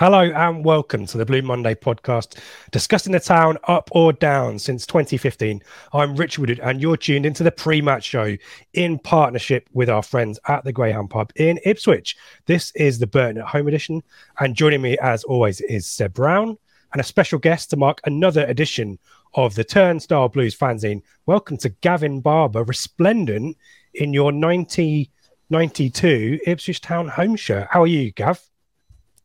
Hello and welcome to the Blue Monday podcast, discussing the town up or down since 2015. I'm Rich Woodard, and you're tuned into the pre match show in partnership with our friends at the Greyhound Pub in Ipswich. This is the Burton at Home edition, and joining me, as always, is Seb Brown and a special guest to mark another edition of the Turnstile Blues fanzine. Welcome to Gavin Barber, resplendent in your 1992 Ipswich Town home shirt. How are you, Gav?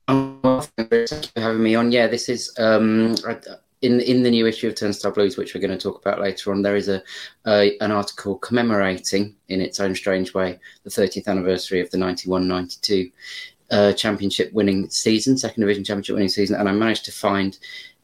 Thank you for having me on. Yeah, this is um, in in the new issue of Turnstile Blues, which we're going to talk about later on. There is a, a an article commemorating, in its own strange way, the 30th anniversary of the 91-92 uh, championship winning season, second division championship winning season, and I managed to find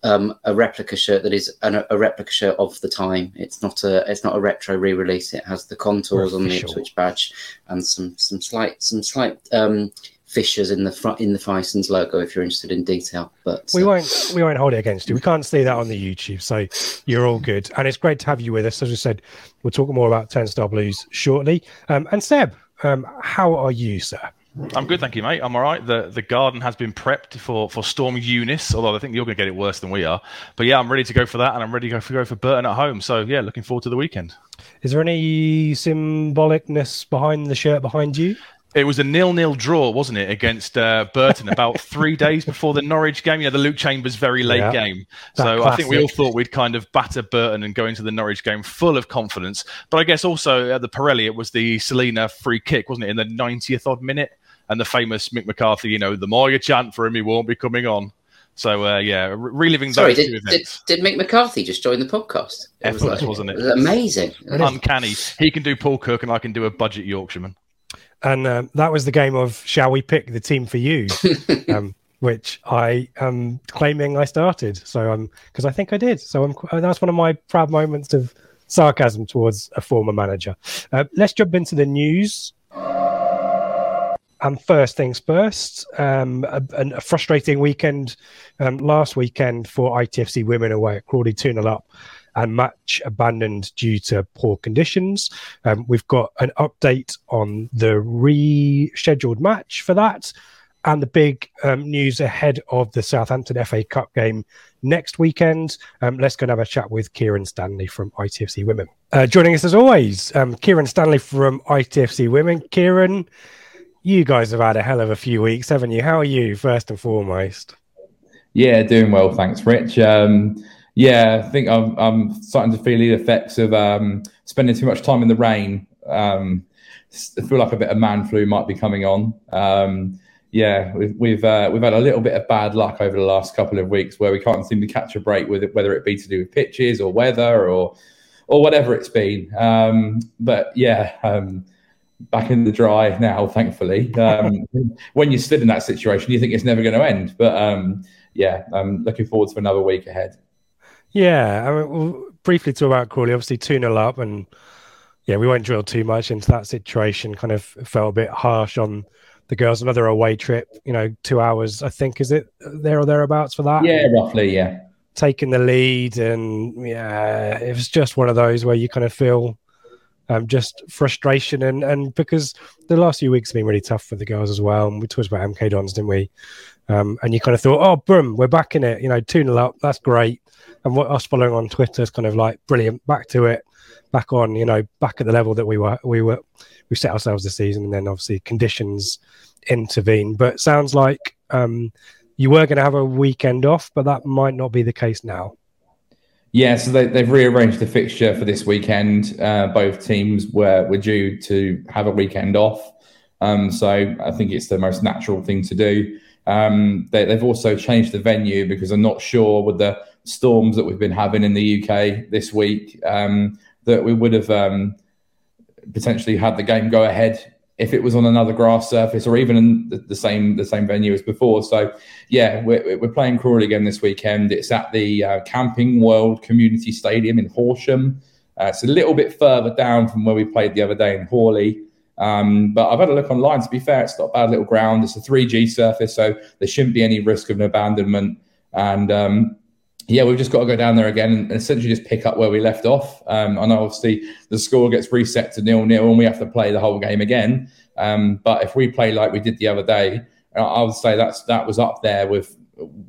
um, a replica shirt that is an, a replica shirt of the time. It's not a it's not a retro re-release. It has the contours on the Ipswich badge and some some slight some slight um, fissures in the front in the Fisons logo if you're interested in detail. But we uh, won't we won't hold it against you. We can't see that on the YouTube, so you're all good. And it's great to have you with us. As I said, we'll talk more about Turnstile Blues shortly. Um, and Seb, um, how are you, sir? I'm good, thank you, mate. I'm all right. The the garden has been prepped for for Storm Eunice, although I think you're going to get it worse than we are. But yeah, I'm ready to go for that, and I'm ready to go for, go for Burton at home. So yeah, looking forward to the weekend. Is there any symbolicness behind the shirt behind you? It was a nil-nil draw, wasn't it, against uh, Burton about three days before the Norwich game? You know, the Luke Chambers very late yeah, game. So I think we all thought we'd kind of batter Burton and go into the Norwich game full of confidence. But I guess also at the Pirelli, it was the Celina free kick, wasn't it, in the 90th odd minute? And the famous Mick McCarthy, you know, the more you chant for him, he won't be coming on. So uh, yeah, reliving Sorry, those did, did, did, Mick McCarthy just join the podcast? It was, like, wasn't it? it was amazing. Uncanny. He can do Paul Cook, and I can do a budget Yorkshireman and um, that was the game of shall we pick the team for you? Um, which i am claiming i started. So i'm because i think i did. So i'm uh, that's one of my proud moments of sarcasm towards a former manager. Uh, let's jump into the news. And first things first, um, a, a, frustrating weekend um, last weekend for ITFC women away at Crawley 2 0 up and match abandoned due to poor conditions. Um, we've got an update on the rescheduled match for that and the big um, news ahead of the Southampton FA Cup game next weekend. Um, let's go and have a chat with Kieran Stanley from ITFC Women. Uh, joining us as always, um, Kieran Stanley from ITFC Women. Kieran, you guys have had a hell of a few weeks, haven't you? How are you, first and foremost? Yeah, doing well, thanks, Rich. Um, yeah, I think I'm, I'm starting to feel the effects of um, spending too much time in the rain. Um, I feel like a bit of man flu might be coming on. Um, yeah, we've we've uh, we've had a little bit of bad luck over the last couple of weeks where we can't seem to catch a break with it, whether it be to do with pitches or weather or or whatever it's been. Um, but yeah, um, back in the dry now, thankfully. Um, when you're still in that situation, you think it's never going to end. But um, yeah, I'm looking forward to another week ahead. Yeah, I mean, we'll briefly talk about Crawley. Obviously, 2 0 up, and yeah, we won't drill too much into that situation. Kind of felt a bit harsh on the girls. Another away trip, you know, two hours, I think, is it there or thereabouts for that? Yeah, roughly, yeah. Taking the lead, and yeah, it was just one of those where you kind of feel um, just frustration and and because the last few weeks have been really tough for the girls as well. And we talked about MK Dons, didn't we? Um, and you kind of thought, oh, boom, we're back in it. You know, 2 0 up, that's great. And what us following on Twitter is kind of like brilliant, back to it, back on, you know, back at the level that we were, we were, we set ourselves this season. And then obviously conditions intervene. But sounds like um, you were going to have a weekend off, but that might not be the case now. Yeah, so they, have rearranged the fixture for this weekend. Uh, both teams were, were due to have a weekend off. Um, so I think it's the most natural thing to do. Um, they, have also changed the venue because I'm not sure with the storms that we've been having in the UK this week um, that we would have um, potentially had the game go ahead if it was on another grass surface or even in the, same the same venue as before. So yeah, we're, we're playing Crawley again this weekend. It's at the uh, Camping World Community Stadium in Horsham. Uh, it's a little bit further down from where we played the other day in Horley. Um, but I've had a look online. To be fair, it's not a bad little ground. It's a 3G surface, so there shouldn't be any risk of an abandonment. And um, yeah, we've just got to go down there again and essentially just pick up where we left off. Um, I know obviously the score gets reset to nil nil and we have to play the whole game again. Um, but if we play like we did the other day, I would say that's that was up there with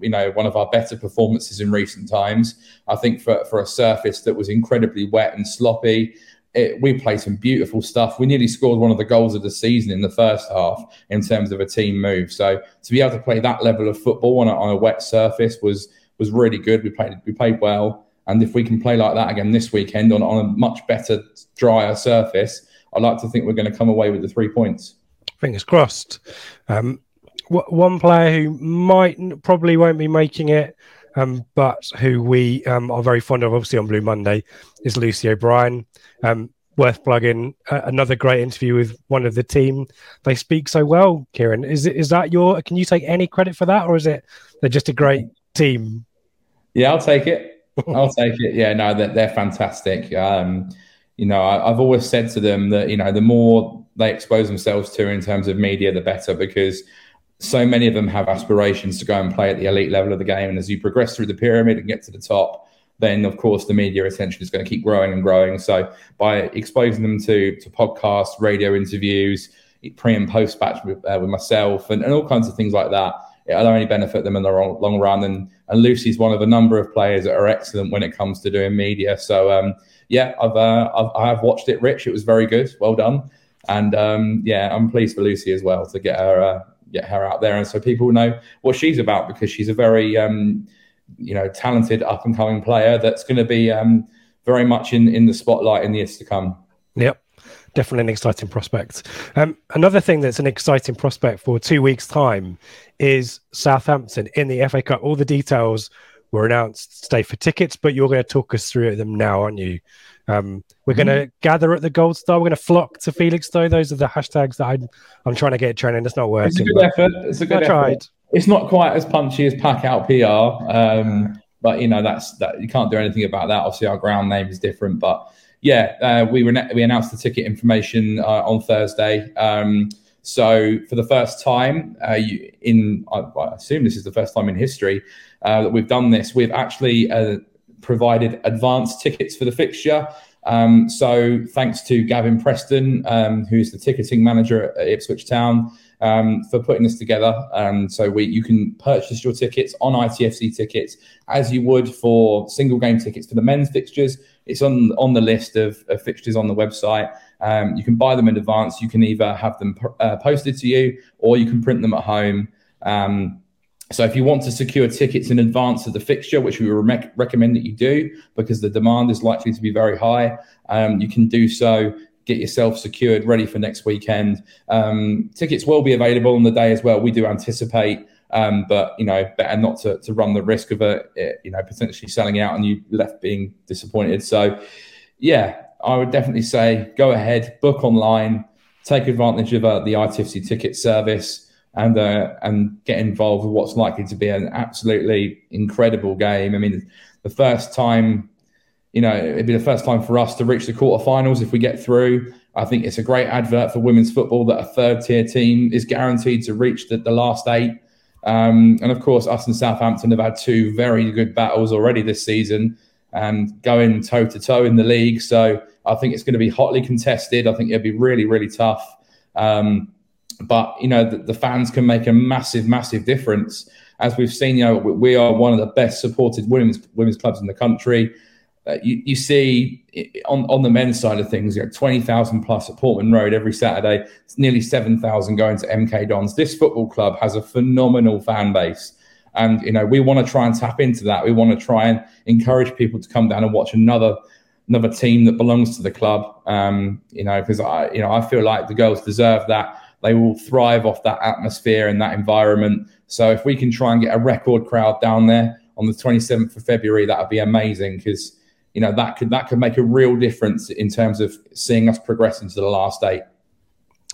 you know one of our better performances in recent times. I think for for a surface that was incredibly wet and sloppy. It, we played some beautiful stuff. We nearly scored one of the goals of the season in the first half in terms of a team move. So to be able to play that level of football on a, on a wet surface was was really good. We played we played well, and if we can play like that again this weekend on, on a much better, drier surface, I'd like to think we're going to come away with the three points. Fingers crossed. Um, one player who might probably won't be making it, um, but who we um, are very fond of, obviously on Blue Monday, is Lucy O'Brien. Um, worth plugging. Uh, another great interview with one of the team. They speak so well, Kieran. Is is that your? Can you take any credit for that, or is it they're just a great team? Yeah, I'll take it. I'll take it. Yeah, no, they're, they're fantastic. Um, you know, I, have always said to them that you know the more they expose themselves to in terms of media, the better because so many of them have aspirations to go and play at the elite level of the game. And as you progress through the pyramid and get to the top, then of course the media attention is going to keep growing and growing. So by exposing them to to podcasts, radio interviews, pre and post batch with, uh, with myself, and, and all kinds of things like that it'll only benefit them in the long, run. And, and Lucy's one of a number of players that are excellent when it comes to doing media. So um, yeah, I've, uh, I've I have watched it, Rich. It was very good. Well done. And um, yeah, I'm pleased for Lucy as well to get her uh, get her out there, and so people know what she's about because she's a very um, you know talented up and coming player that's going to be um, very much in in the spotlight in the years to come. Yep definitely an exciting prospect. Um, another thing that's an exciting prospect for two weeks' time is Southampton in the FA Cup. All the details were announced today for tickets, but you're going to talk us through them now, aren't you? Um, we're mm-hmm. going to gather at the Gold Star. We're going to flock to Felixstowe. Those are the hashtags that I'm, I'm trying to get training. It's not working. It's a good effort. It's a good I effort. tried. It's not quite as punchy as Pack Out PR, um, but you know that's that you can't do anything about that. Obviously, our ground name is different, but yeah, uh, we we announced the ticket information uh, on Thursday. Um, so for the first time uh, you, in, I, I, assume this is the first time in history uh, that we've done this. We've actually uh, provided advance tickets for the fixture. Um, so thanks to Gavin Preston, um, who's the ticketing manager at Ipswich Town, um, for putting this together. Um, so we, you can purchase your tickets on ITFC tickets as you would for single game tickets for the men's fixtures. It's on on the list of, of fixtures on the website. Um, you can buy them in advance. You can either have them uh, posted to you or you can print them at home. Um, so if you want to secure tickets in advance of the fixture, which we re- recommend that you do because the demand is likely to be very high, um, you can do so. Get yourself secured, ready for next weekend. Um, tickets will be available on the day as well. We do anticipate um, but you know, better not to, to run the risk of a you know potentially selling out and you left being disappointed. So, yeah, I would definitely say go ahead, book online, take advantage of uh, the ITFC ticket service. and uh, and get involved with what's likely to be an absolutely incredible game. I mean, the first time, you know, it'd be the first time for us to reach the quarterfinals if we get through. I think it's a great advert for women's football that a third tier team is guaranteed to reach the, the last eight. Um, and of course, us and Southampton have had two very good battles already this season and going toe to toe in the league. So I think it's going to be hotly contested. I think it'll be really, really tough. Um, but you know the, the, fans can make a massive, massive difference. As we've seen, you know we are one of the best supported women's women's clubs in the country. Uh, you, you see on on the men's side of things, you know, twenty thousand plus at Portman Road every Saturday. It's nearly seven thousand going to MK Dons. This football club has a phenomenal fan base. And you know, we want to try and tap into that. We want to try and encourage people to come down and watch another another team that belongs to the club. Um, you know, because I you know I feel like the girls deserve that. They will thrive off that atmosphere and that environment. So if we can try and get a record crowd down there on the 27th of February, that would be amazing because you know that could that could make a real difference in terms of seeing us progress into the last eight.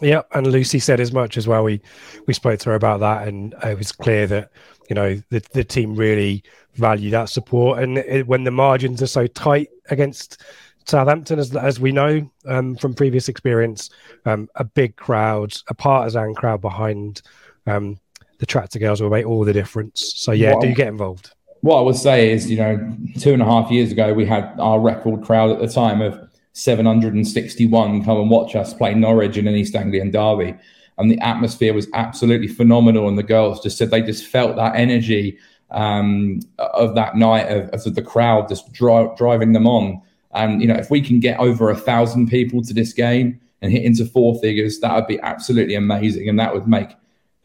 Yeah, and Lucy said as much as well. We we spoke to her about that, and it was clear that you know the the team really value that support. And it, when the margins are so tight against Southampton, as as we know um, from previous experience, um, a big crowd, a partisan crowd behind um, the tractor girls will make all the difference. So yeah, what, do get involved. What I would say is, you know, two and a half years ago, we had our record crowd at the time of 761 come and watch us play Norwich in an East Anglian derby and the atmosphere was absolutely phenomenal. And the girls just said they just felt that energy um, of that night of, of the crowd just dri- driving them on. And you know, if we can get over a thousand people to this game and hit into four figures, that would be absolutely amazing, and that would make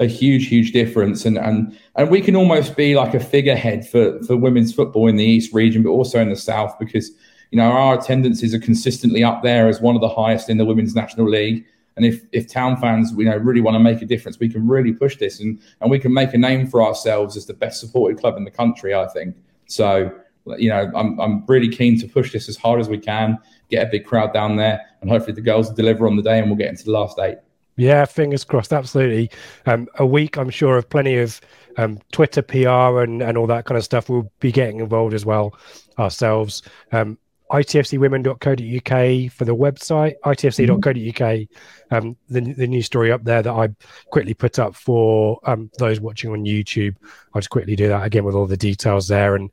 a huge, huge difference. And and and we can almost be like a figurehead for for women's football in the East region, but also in the South, because you know our attendances are consistently up there as one of the highest in the Women's National League. And if, if town fans, you know, really want to make a difference, we can really push this and, and we can make a name for ourselves as the best supported club in the country, I think. So, you know, I'm, I'm really keen to push this as hard as we can, get a big crowd down there, and hopefully the girls deliver on the day and we'll get into the last eight. Yeah, fingers crossed. Absolutely. Um, a week, I'm sure, of plenty of um, Twitter PR and, and all that kind of stuff. We'll be getting involved as well ourselves. Um, itfcwomen.co.uk for the website, itfc.co.uk. Um, the, the new story up there that I quickly put up for um, those watching on YouTube. I'll just quickly do that again with all the details there. And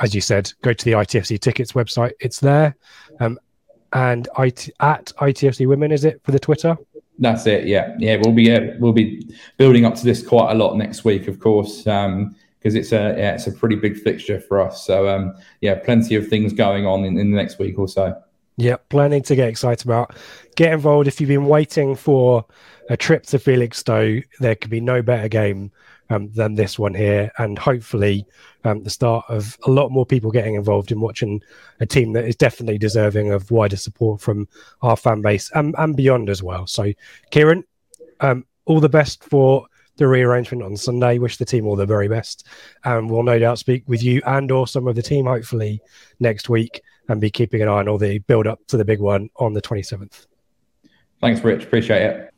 as you said, go to the ITFC tickets website. It's there. Um, and IT, at ITFC Women, is it for the Twitter? That's it. Yeah, yeah. We'll be uh, we'll be building up to this quite a lot next week, of course. Um, because it's a yeah, it's a pretty big fixture for us. So um, yeah, plenty of things going on in, in the next week or so. Yeah, plenty to get excited about. Get involved if you've been waiting for a trip to Felixstowe. There could be no better game um, than this one here, and hopefully um, the start of a lot more people getting involved in watching a team that is definitely deserving of wider support from our fan base and, and beyond as well. So, Kieran, um, all the best for the rearrangement on Sunday. Wish the team all the very best, and we'll no doubt speak with you and or some of the team hopefully next week, and be keeping an eye on all the build up to the big one on the 27th. Thanks, Rich. Appreciate it.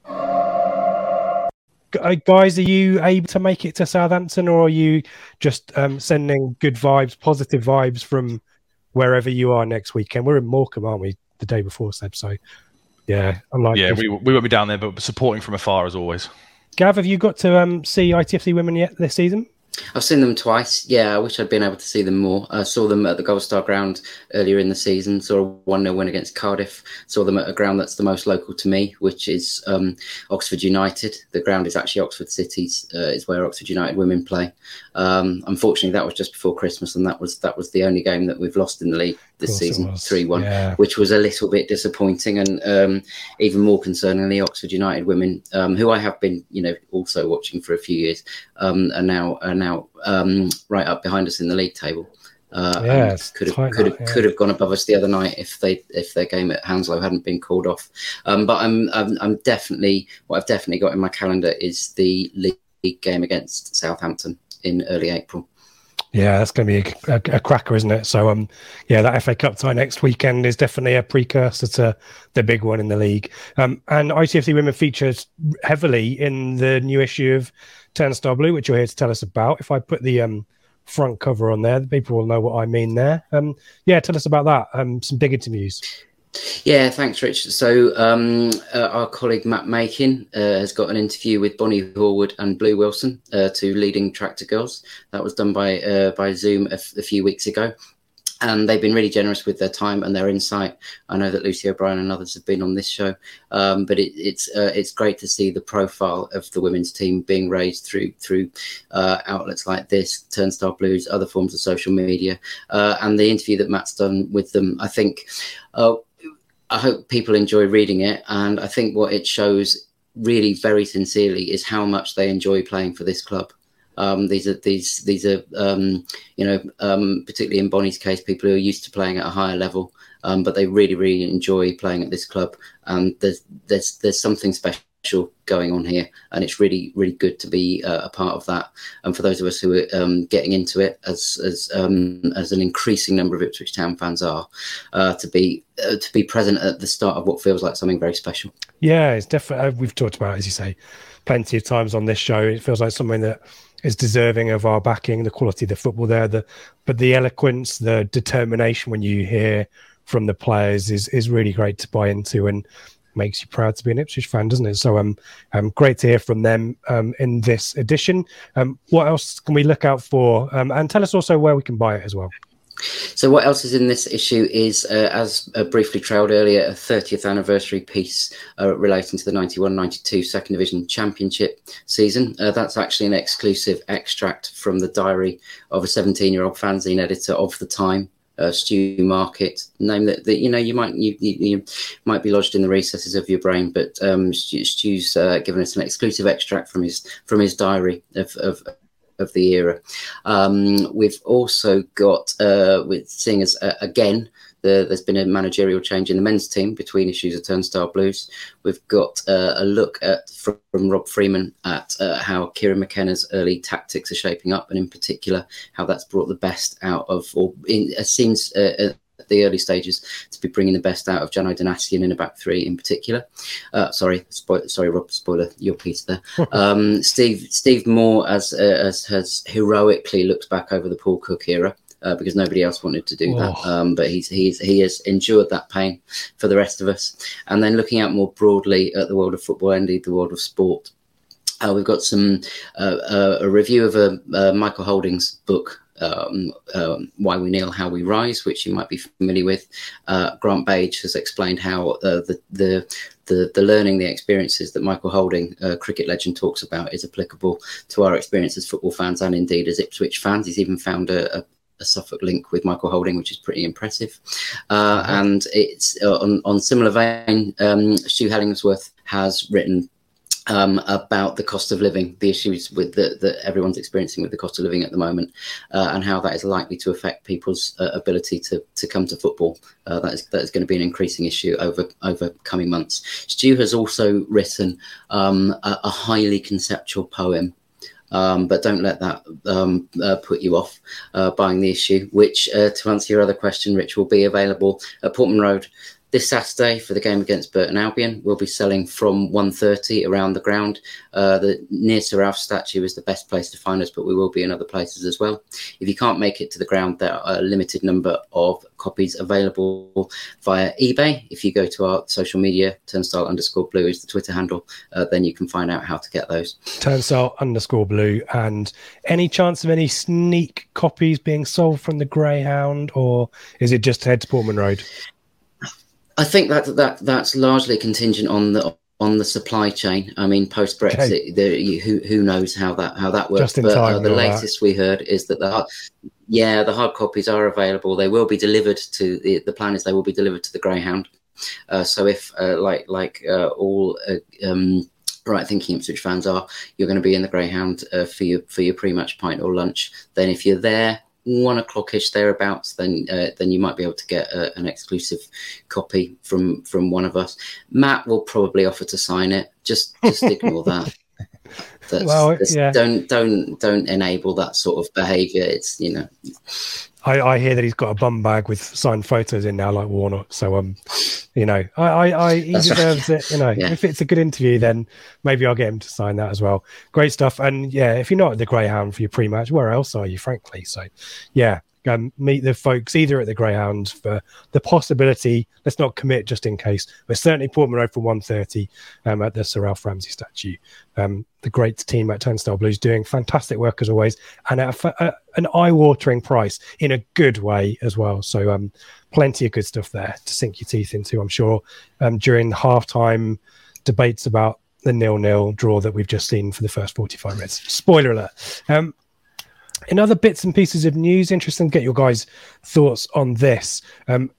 Uh, guys, are you able to make it to Southampton, or are you just um, sending good vibes, positive vibes from wherever you are next weekend? We're in Morecambe, aren't we? The day before, Seb. So, yeah, unlike yeah, we we won't be down there, but supporting from afar as always. Gav, have you got to um, see ITFC women yet this season? I've seen them twice. Yeah, I wish I'd been able to see them more. I saw them at the Gold Star ground earlier in the season. Saw a 1 0 win against Cardiff. Saw them at a ground that's the most local to me, which is um, Oxford United. The ground is actually Oxford City's, uh, is where Oxford United women play. Um, unfortunately, that was just before Christmas, and that was that was the only game that we've lost in the league this season, three one, yeah. which was a little bit disappointing, and um, even more concerningly, Oxford United women, um, who I have been, you know, also watching for a few years, um, are now are now um, right up behind us in the league table. Uh, yeah, could have could have, yeah. could have gone above us the other night if they if their game at Hounslow hadn't been called off. Um, but I'm, I'm I'm definitely what I've definitely got in my calendar is the league game against Southampton in early April. Yeah, that's going to be a, a, a, cracker, isn't it? So, um, yeah, that FA Cup tie next weekend is definitely a precursor to the big one in the league. Um, and ITFC Women features heavily in the new issue of Turnstile Blue, which you're here to tell us about. If I put the um front cover on there, the people will know what I mean there. Um, yeah, tell us about that. Um, some big interviews. Yeah, thanks, Rich. So, um, uh, our colleague Matt Makin uh, has got an interview with Bonnie Horwood and Blue Wilson, uh, two leading tractor girls. That was done by uh, by Zoom a, f- a few weeks ago, and they've been really generous with their time and their insight. I know that Lucy O'Brien and others have been on this show, um, but it, it's uh, it's great to see the profile of the women's team being raised through through uh, outlets like this, Turnstile Blues, other forms of social media, and the interview that Matt's done with them. I think I hope people enjoy reading it. And I think what it shows really very sincerely is how much they enjoy playing for this club. Um, these are these these are um, you know um, particularly in Bonnie's case, people who are used to playing at a higher level, um, but they really really enjoy playing at this club. And there's there's there's something special going on here, and it's really really good to be uh, a part of that. And for those of us who are um, getting into it, as as um, as an increasing number of Ipswich Town fans are, uh, to be uh, to be present at the start of what feels like something very special. Yeah, it's definitely uh, we've talked about, as you say, plenty of times on this show. It feels like something that is deserving of our backing. The quality of the football there, the but the eloquence, the determination when you hear from the players is is really great to buy into and makes you proud to be an Ipswich fan, doesn't it? So um, um great to hear from them um, in this edition. Um, what else can we look out for? Um, and tell us also where we can buy it as well. So, what else is in this issue is, uh, as uh, briefly trailed earlier, a 30th anniversary piece uh, relating to the 91 92 Second Division Championship season. Uh, that's actually an exclusive extract from the diary of a 17 year old fanzine editor of the time, uh, Stu Market, name that, that you know you might you, you, you, might be lodged in the recesses of your brain, but um, Stu's uh, given us an exclusive extract from his from his diary of, of of the era. Um, we've also got uh, with seeing as uh, again the, there's been a managerial change in the men's team between issues of Turnstile Blues. We've got uh, a look at from, Rob Freeman at uh, how Kieran McKenna's early tactics are shaping up, and in particular how that's brought the best out of, or in, it seems uh, uh the early stages to be bringing the best out of Janoi Donacien in a back three in particular. Uh, sorry, spo- sorry, Rob, spoiler your piece there. um, Steve Steve Moore as, uh, as has heroically looked back over the Paul Cook era uh, because nobody else wanted to do oh. that. Um, but he's he's he has endured that pain for the rest of us. And then looking out more broadly at the world of football, indeed the world of sport. Uh, we've got some uh, uh a review of a uh, Michael Holding's book um, um, Why We Kneel, How We Rise, which you might be familiar with. Uh, Grant Bage has explained how uh, the, the, the, the, learning, the experiences that Michael Holding, uh, cricket legend, talks about is applicable to our experience as football fans and indeed as Ipswich fans. He's even found a, a a Suffolk link with Michael Holding, which is pretty impressive. Uh, mm-hmm. And it's uh, on, on similar vein, um, Stu Hellingsworth has written um, about the cost of living, the issues with the, that everyone's experiencing with the cost of living at the moment, uh, and how that is likely to affect people's uh, ability to, to come to football. Uh, that is that is going to be an increasing issue over over coming months. Stu has also written um, a, a, highly conceptual poem. Um, but don't let that um, uh, put you off uh, buying the issue, which, uh, to answer your other question, Rich, will be available at Portman Road this Saturday for the game against Burton Albion. We'll be selling from 1.30 around the ground. Uh, the near Sir Alf statue is the best place to find us, but we will be in other places as well. If you can't make it to the ground, there are a limited number of copies available via eBay. If you go to our social media, turnstile underscore blue is the Twitter handle, uh, then you can find out how to get those. Turnstile underscore blue. And any chance of any sneak copies being sold from the Greyhound, or is it just head to Portman Road? I think that that that's largely contingent on the on the supply chain. I mean, post Brexit, okay. who who knows how that how that works? but uh, the latest that. we heard is that the yeah the hard copies are available. They will be delivered to the the plan is they will be delivered to the Greyhound. Uh, so if uh, like like uh, all uh, um, right thinking Ipswich fans are, you're going to be in the Greyhound uh, for your for your pre-match pint or lunch. Then if you're there one o'clockish thereabouts, then uh, then you might be able to get a, an exclusive copy from from one of us. Matt will probably offer to sign it. Just just ignore that. That's, well, that's, yeah. Don't don't don't enable that sort of behaviour. It's you know. I, I hear that he's got a bum bag with signed photos in now, like Warnock. So um, you know, I, I, I he deserves right. it. You know, yeah. if it's a good interview, then maybe I'll get him to sign that as well. Great stuff. And yeah, if you're not at the Greyhound for your pre-match, where else are you? Frankly, so yeah, um, meet the folks either at the Greyhound for the possibility. Let's not commit just in case, but certainly Portman Road for 1.30 um, at the Sir Alf Ramsey statue. Um, the great team at Turnstile Blues doing fantastic work as always, and at a, a, an eye-watering price in a good way as well. So um, plenty of good stuff there to sink your teeth into. I'm sure um, during the halftime debates about the nil-nil draw that we've just seen for the first 45 minutes. Spoiler alert. Um, in other bits and pieces of news, interesting to get your guys' thoughts on this. Um,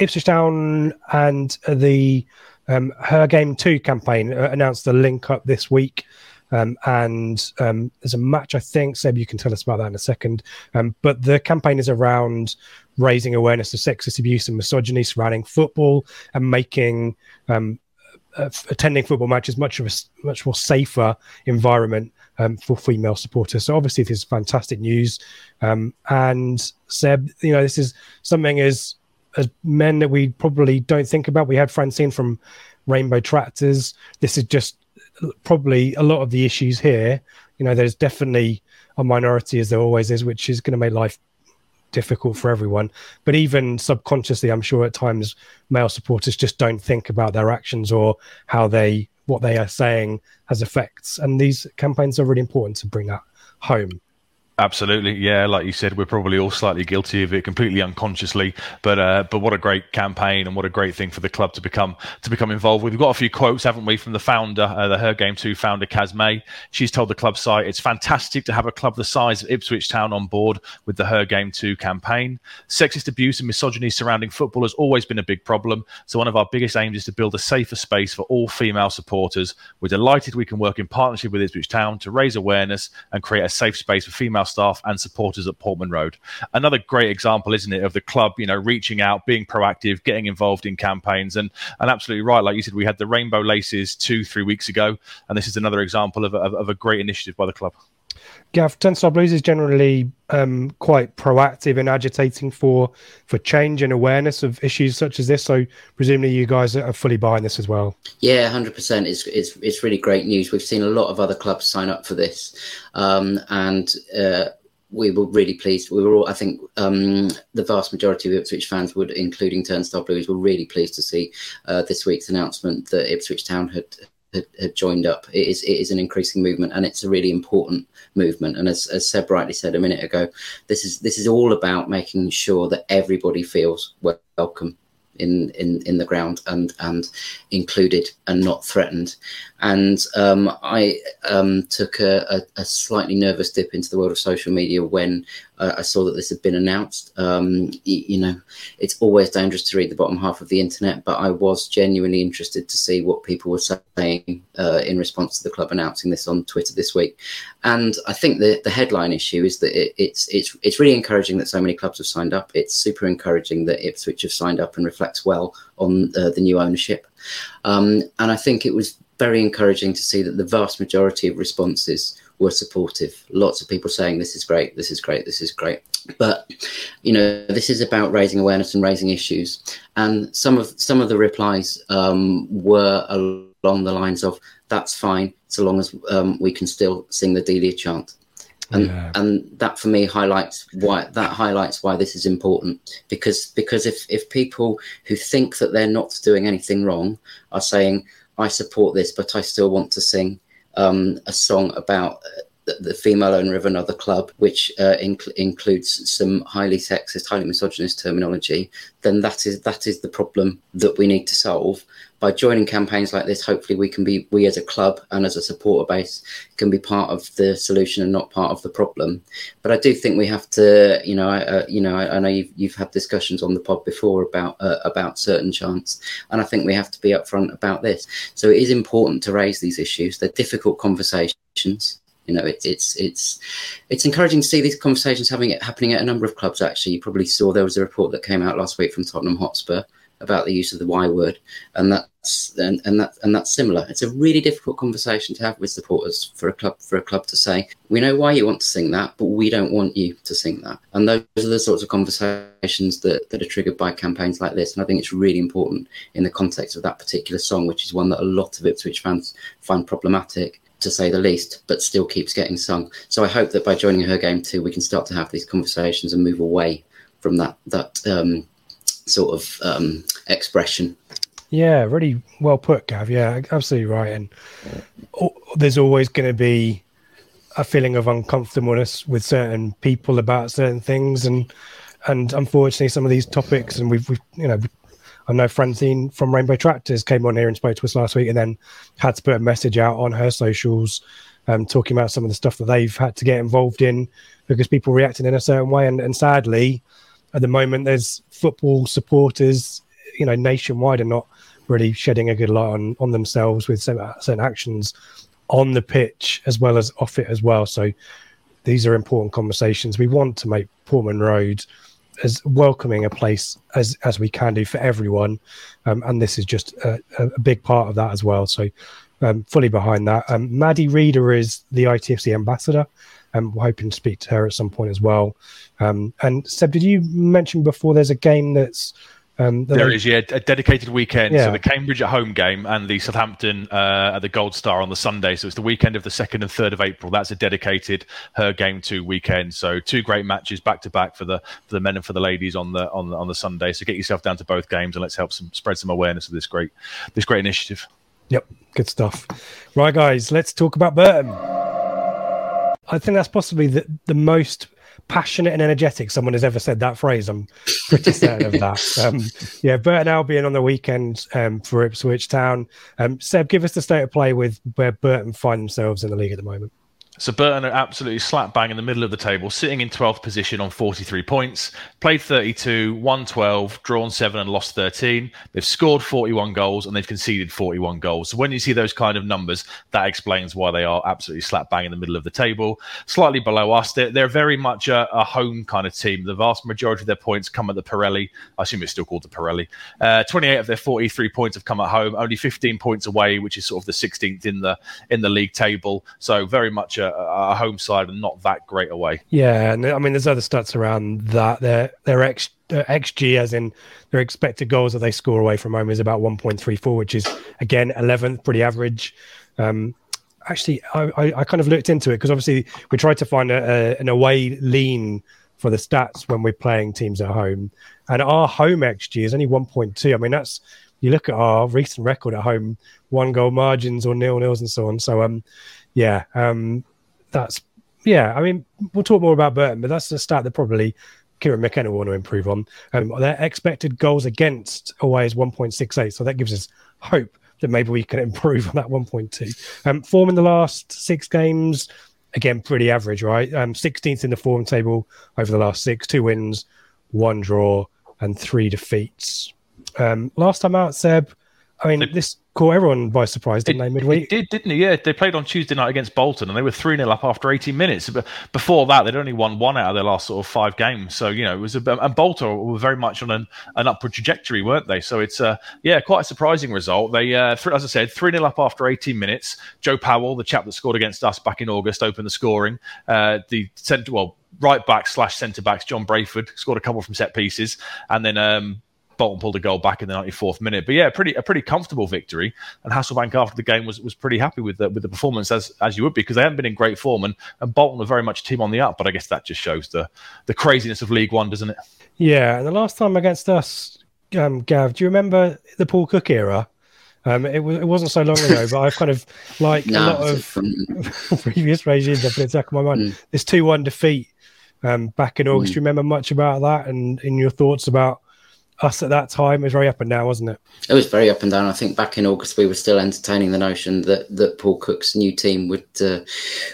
Ipswich Town and the um, Her Game Too campaign uh, announced the link up this week. Um, and um, there's a match, I think. Seb, you can tell us about that in a second. Um, but the campaign is around raising awareness of sexist abuse and misogyny surrounding football and making um, uh, attending football matches much of a much more safer environment um, for female supporters. So obviously, this is fantastic news. Um, and Seb, you know, this is something as as men that we probably don't think about. We had Francine from Rainbow Tractors. This is just probably a lot of the issues here. You know, there's definitely a minority, as there always is, which is going to make life difficult for everyone. But even subconsciously, I'm sure at times male supporters just don't think about their actions or how they what they are saying has effects. And these campaigns are really important to bring that home. Absolutely, yeah. Like you said, we're probably all slightly guilty of it, completely unconsciously. But uh, but what a great campaign and what a great thing for the club to become to become involved with. We've got a few quotes, haven't we, from the founder, uh, the Her Game Too founder, Caz May. She's told the club site it's fantastic to have a club the size of Ipswich Town on board with the Her Game Too campaign. Sexist abuse and misogyny surrounding football has always been a big problem. So one of our biggest aims is to build a safer space for all female supporters. We're delighted we can work in partnership with Ipswich Town to raise awareness and create a safe space for female staff and supporters at Portman Road. Another great example, isn't it, of the club, you know, reaching out, being proactive, getting involved in campaigns, and and absolutely right, like you said, we had the Rainbow Laces two, three weeks ago, and this is another example of, of, of a great initiative by the club. Gav, Turnstile Blues is generally um, quite proactive in agitating for for change and awareness of issues such as this. So presumably you guys are fully buying this as well. Yeah, hundred percent. It's it's it's really great news. We've seen a lot of other clubs sign up for this, um, and. Uh, we were really pleased. We were all, I think, um, the vast majority of Ipswich fans would, including Turnstile Blues, were really pleased to see uh, this week's announcement that Ipswich Town had had, had, joined up. It is it is an increasing movement, and it's a really important movement. And as, as Seb rightly said a minute ago, this is this is all about making sure that everybody feels welcome in in in the ground and and included and not threatened. And um, I um, took a, a, a, slightly nervous dip into the world of social media when uh, I saw that this had been announced. Um, you, you, know, it's always dangerous to read the bottom half of the internet, but I was genuinely interested to see what people were saying uh, in response to the club announcing this on Twitter this week. And I think the, the headline issue is that it, it's it's it's really encouraging that so many clubs have signed up. It's super encouraging that Ipswich have signed up and reflects well on uh, the new ownership. Um, and I think it was very encouraging to see that the vast majority of responses were supportive. Lots of people saying, This is great, this is great, this is great. But you know, this is about raising awareness and raising issues. And some of some of the replies um, were along the lines of, That's fine, so long as um, we can still sing the Delia chant. And yeah. and that for me highlights why that highlights why this is important because because if if people who think that they're not doing anything wrong are saying I support this, but I still want to sing um, a song about uh, the female owner of another club, which uh, inc- includes some highly sexist, highly misogynist terminology, then that is that is the problem that we need to solve by joining campaigns like this, hopefully we can be, we as a club and as a supporter base can be part of the solution and not part of the problem. But I do think we have to, you know, I, uh, you know, I, I, know you've, you've had discussions on the pod before about uh, about certain chants, and I think we have to be upfront about this. So it is important to raise these issues. They're difficult conversations you know it's it's it's it's encouraging to see these conversations having it happening at a number of clubs actually you probably saw there was a report that came out last week from tottenham hotspur about the use of the Y word, and that's and, and that and that's similar. It's a really difficult conversation to have with supporters for a club for a club to say, we know why you want to sing that, but we don't want you to sing that. And those are the sorts of conversations that, that are triggered by campaigns like this. And I think it's really important in the context of that particular song, which is one that a lot of Ipswich fans find problematic to say the least, but still keeps getting sung. So I hope that by joining her game too, we can start to have these conversations and move away from that that um, sort of um, expression. Yeah, really well put, Gav. Yeah, absolutely right. And there's always going to be a feeling of uncomfortableness with certain people about certain things, and and unfortunately, some of these topics, and we've, we've you know, I know Francine from Rainbow Tractors came on here and spoke to us last week, and then had to put a message out on her socials, um, talking about some of the stuff that they've had to get involved in because people reacting in a certain way, and, and sadly, at the moment, there's football supporters, you know, nationwide are not really shedding a good light on on themselves with certain actions on the pitch as well as off it as well. So these are important conversations. We want to make Portman Road as welcoming a place as as we can do for everyone, um, and this is just a, a, big part of that as well. So um, fully behind that. Um, Maddie Reeder is the ITFC ambassador. Um, we're hoping to speak to her at some point as well. Um, and Seb, did you mention before there's a game that's um, there is, yeah, a dedicated weekend. Yeah. So the Cambridge at home game and the Southampton uh, at the Gold Star on the Sunday. So it's the weekend of the second and third of April. That's a dedicated her game too weekend. So two great matches back to back for the for the men and for the ladies on the on the, on the Sunday. So get yourself down to both games and let's help some spread some awareness of this great this great initiative. Yep, good stuff. Right, guys, let's talk about Burton. I think that's possibly the, the most passionate and energetic someone has ever said that phrase. I'm pretty certain of that. Um, yeah, Burton Albion on the weekend um, for Ipswich Town. Um, Seb, give us the state of play with where Burton find themselves in the league at the moment. So Burton are absolutely slap bang in the middle of the table, sitting in 12th position on 43 points. Played 32, won 12, drawn 7 and lost 13. They've scored 41 goals and they've conceded 41 goals. So when you see those kind of numbers, that explains why they are absolutely slap bang in the middle of the table. Slightly below us, they're, they're very much a, a home kind of team. The vast majority of their points come at the Pirelli. I assume it's still called the Pirelli. Uh, 28 of their 43 points have come at home, only 15 points away, which is sort of the 16th in the in the league table. So very much a a, home side and not that great away. Yeah, and I mean, there's other stats around that. Their their X xG, as in their expected goals that they score away from home, is about 1.34, which is again 11th, pretty average. Um, actually, I, I, I, kind of looked into it because obviously we tried to find a, a, an away lean for the stats when we're playing teams at home, and our home xG is only 1.2. I mean, that's you look at our recent record at home, one goal margins or nil nils and so on. So, um, yeah, um, that's yeah. I mean, we'll talk more about Burton, but that's the stat that probably Kieran McKenna want to improve on. Um, their expected goals against away is 1.68, so that gives us hope that maybe we can improve on that 1.2. Um, form in the last six games, again, pretty average, right? Um, 16th in the form table over the last six, two wins, one draw, and three defeats. Um, last time out, Seb, I mean, this caught everyone by surprise, didn't it, they? Midweek, it did, didn't it? Yeah, they played on Tuesday night against Bolton, and they were three 0 up after eighteen minutes. But before that, they'd only won one out of their last sort of five games. So you know, it was a, and Bolton were very much on an, an upward trajectory, weren't they? So it's uh, yeah, quite a surprising result. They, uh, th- as I said, three 0 up after eighteen minutes. Joe Powell, the chap that scored against us back in August, opened the scoring. Uh, the centre, well, right back slash centre backs, John Brayford scored a couple from set pieces, and then um, Bolton pulled a goal back in the 94th minute. But yeah, pretty a pretty comfortable victory. And Hasselbaink after the game was was pretty happy with the with the performance as as you would be because they haven't been in great form and, and Bolton are very much a team on the up. But I guess that just shows the the craziness of League One, doesn't it? Yeah, and the last time against us, um, Gav, do you remember the Paul Cook era? Um, it, was, it wasn't so long ago, but I've kind of like no, a lot of previous regimes. I've been back in my mind. Mm. This two-one defeat um, back in August. Mm. Do you remember much about that and in your thoughts about us at that time. It was very up and down, wasn't it? It was very up and down. I think back in August we were still entertaining the notion that that Paul Cook's new team would uh,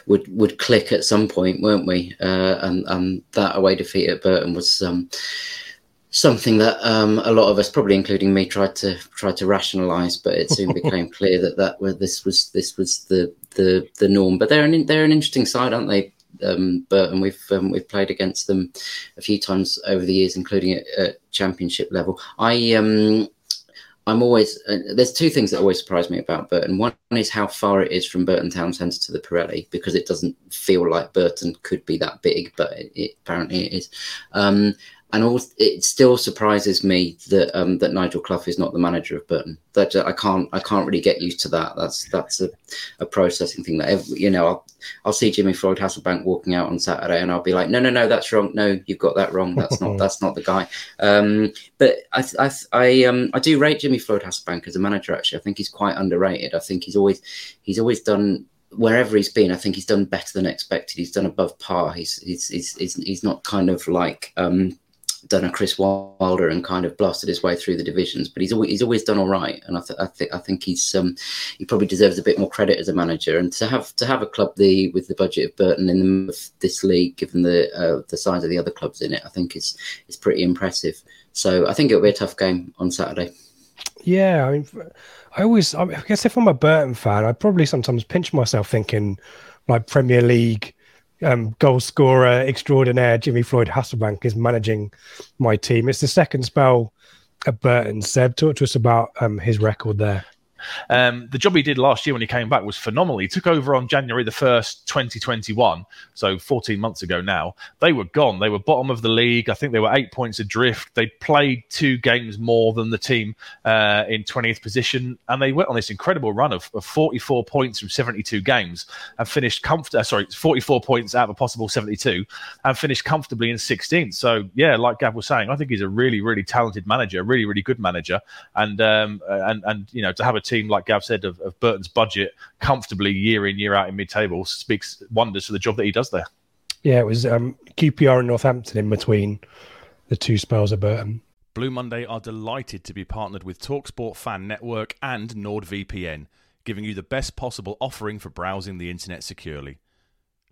would would click at some point, weren't we? Uh, and and that away defeat at Burton was. Um, something that um, a lot of us, probably including me, tried to tried to rationalise, but it soon became clear that that this was this was the the the norm. But they're an they're an interesting side, aren't they? Um, Burton. We've um, we've played against them a few times over the years, including at, at championship level. I um I'm always uh, there's two things that always surprise me about Burton. One is how far it is from Burton Town Centre to the Pirelli because it doesn't feel like Burton could be that big, but it, it apparently it is. Um, and also, it still surprises me that um, that Nigel Clough is not the manager of Burton. That I can't I can't really get used to that. That's that's a, a processing thing that every, you know I'll, I'll see Jimmy Floyd Hasselbaink walking out on Saturday and I'll be like no no no that's wrong no you've got that wrong that's not that's not the guy. Um, but I I I um I do rate Jimmy Floyd Hasselbaink as a manager actually. I think he's quite underrated. I think he's always he's always done wherever he's been, I think he's done better than expected. He's done above par. He's he's he's he's, he's not kind of like um, done a Chris Wilder and kind of blasted his way through the divisions, but he's always he's always done all right, and I, th- I think I think he's um, he probably deserves a bit more credit as a manager, and to have to have a club the with the budget of Burton in the, this league, given the uh, the size of the other clubs in it, I think is is pretty impressive. So I think it'll be a tough game on Saturday. Yeah, I mean, I always I guess if I'm a Burton fan, I probably sometimes pinch myself thinking like Premier League um, goal scorer extraordinaire Jimmy Floyd Hasselbaink is managing my team. It's the second spell at Burton. Seb, talk to us about um, his record there. Um, the job he did last year when he came back was phenomenal. He took over on January the 1st, 2021, so 14 months ago now. They were gone. They were bottom of the league. I think they were eight points adrift. They played two games more than the team uh, in 20th position, and they went on this incredible run of, of 44 points from 72 games and finished comfortably. Uh, sorry, 44 points out of a possible 72 and finished comfortably in 16th. So, yeah, like Gav was saying, I think he's a really, really talented manager, really, really good manager. And, um, and, and you know, to have a team team, like Gav said, of, of Burton's budget comfortably year in, year out in mid table speaks wonders for the job that he does there. Yeah, it was um, QPR and Northampton in between the two spells of Burton. Blue Monday are delighted to be partnered with Talksport Fan Network and NordVPN, giving you the best possible offering for browsing the internet securely.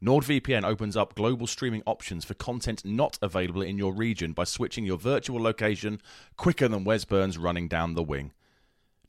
NordVPN opens up global streaming options for content not available in your region by switching your virtual location quicker than Wes Burns running down the wing.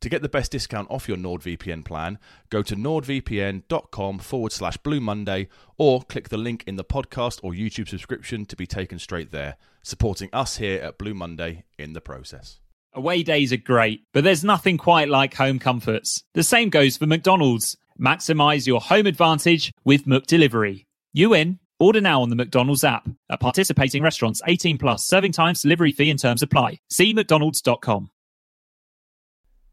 To get the best discount off your NordVPN plan, go to nordvpn.com forward slash Blue Monday or click the link in the podcast or YouTube subscription to be taken straight there, supporting us here at Blue Monday in the process. Away days are great, but there's nothing quite like home comforts. The same goes for McDonald's. Maximize your home advantage with McDelivery. You in? Order now on the McDonald's app. At participating restaurants, 18 plus, serving times, delivery fee and terms apply. See McDonald's.com.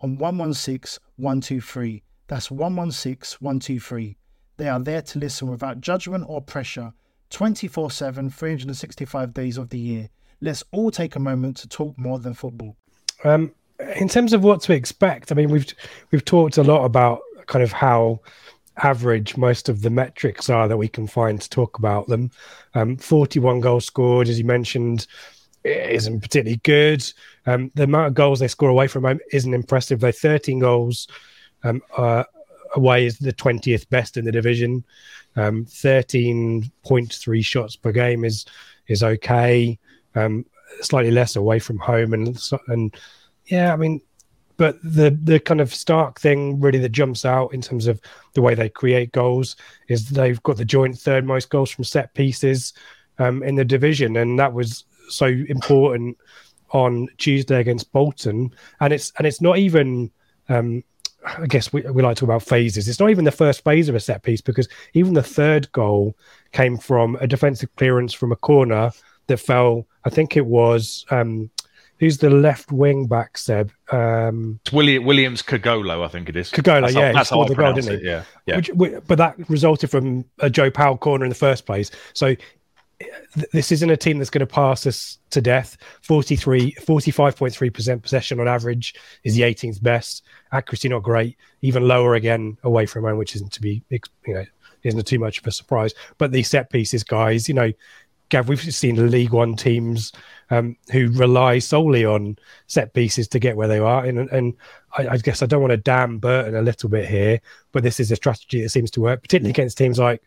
on 116 123. That's 116 123. They are there to listen without judgment or pressure 24 7, 365 days of the year. Let's all take a moment to talk more than football. Um, in terms of what to expect, I mean, we've we've talked a lot about kind of how average most of the metrics are that we can find to talk about them. Um, 41 goals scored, as you mentioned, isn't particularly good. Um, the amount of goals they score away from home isn't impressive. They're 13 goals um, uh, away is the 20th best in the division. Um, 13.3 shots per game is is okay. Um, slightly less away from home, and and yeah, I mean, but the the kind of stark thing really that jumps out in terms of the way they create goals is they've got the joint third most goals from set pieces um, in the division, and that was so important on Tuesday against Bolton, and it's and it's not even. Um, I guess we, we like to talk about phases. It's not even the first phase of a set piece because even the third goal came from a defensive clearance from a corner that fell. I think it was um, who's the left wing back, Seb? Um, it's William, Williams Kokolo, I think it is. Kokolo, that's yeah, how, that's how the goal, didn't he? Yeah, yeah. Which, but that resulted from a Joe Powell corner in the first place. So this isn't a team that's going to pass us to death. 43, 45.3% possession on average is the 18th best. Accuracy not great, even lower again away from home, which isn't to be, you know, isn't too much of a surprise. But these set pieces, guys, you know, Gav, we've seen League One teams um, who rely solely on set pieces to get where they are, and, and I, I, guess I don't want to damn Burton a little bit here, but this is a strategy that seems to work, particularly against teams like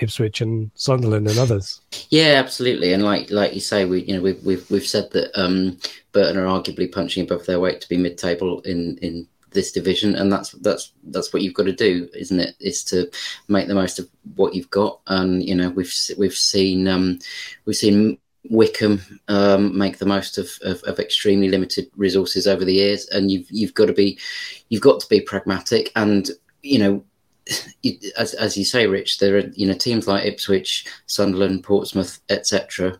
Ipswich and Sunderland and others. Yeah, absolutely, and like like you say, we you know we've we've, we've said that um, Burton are arguably punching above their weight to be mid-table in in this division, and that's that's that's what you've got to do, isn't it? Is to make the most of what you've got, and you know we've we've seen um, we've seen Wycombe um, make the most of, of, of, extremely limited resources over the years, and you've you've got to be you've got to be pragmatic, and you know. As, as you say, Rich, there are you know teams like Ipswich, Sunderland, Portsmouth, etc.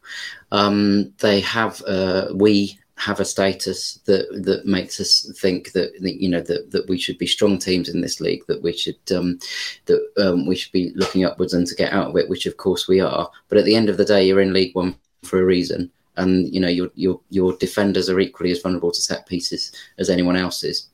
Um, they have uh, we have a status that that makes us think that you know that, that we should be strong teams in this league that we should um, that um, we should be looking upwards and to get out of it which of course we are but at the end of the day you're in league one for a reason and you know your your your defenders are equally as vulnerable to set pieces as anyone else is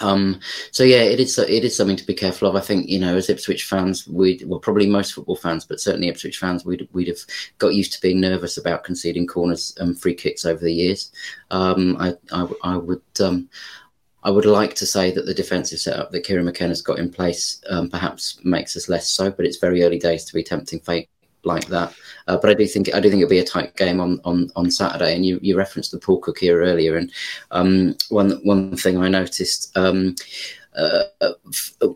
um, so yeah, it is it is something to be careful of. I think you know, as Ipswich fans, we well probably most football fans, but certainly Ipswich fans, we'd we'd have got used to being nervous about conceding corners and free kicks over the years. Um, I, I, I would um, I would like to say that the defensive setup that Kieran McKenna's got in place um, perhaps makes us less so, but it's very early days to be tempting fate like that. Uh, but I do think I do think it'll be a tight game on on, on Saturday. And you, you referenced the Paul Cook here earlier, and um, one one thing I noticed um, uh,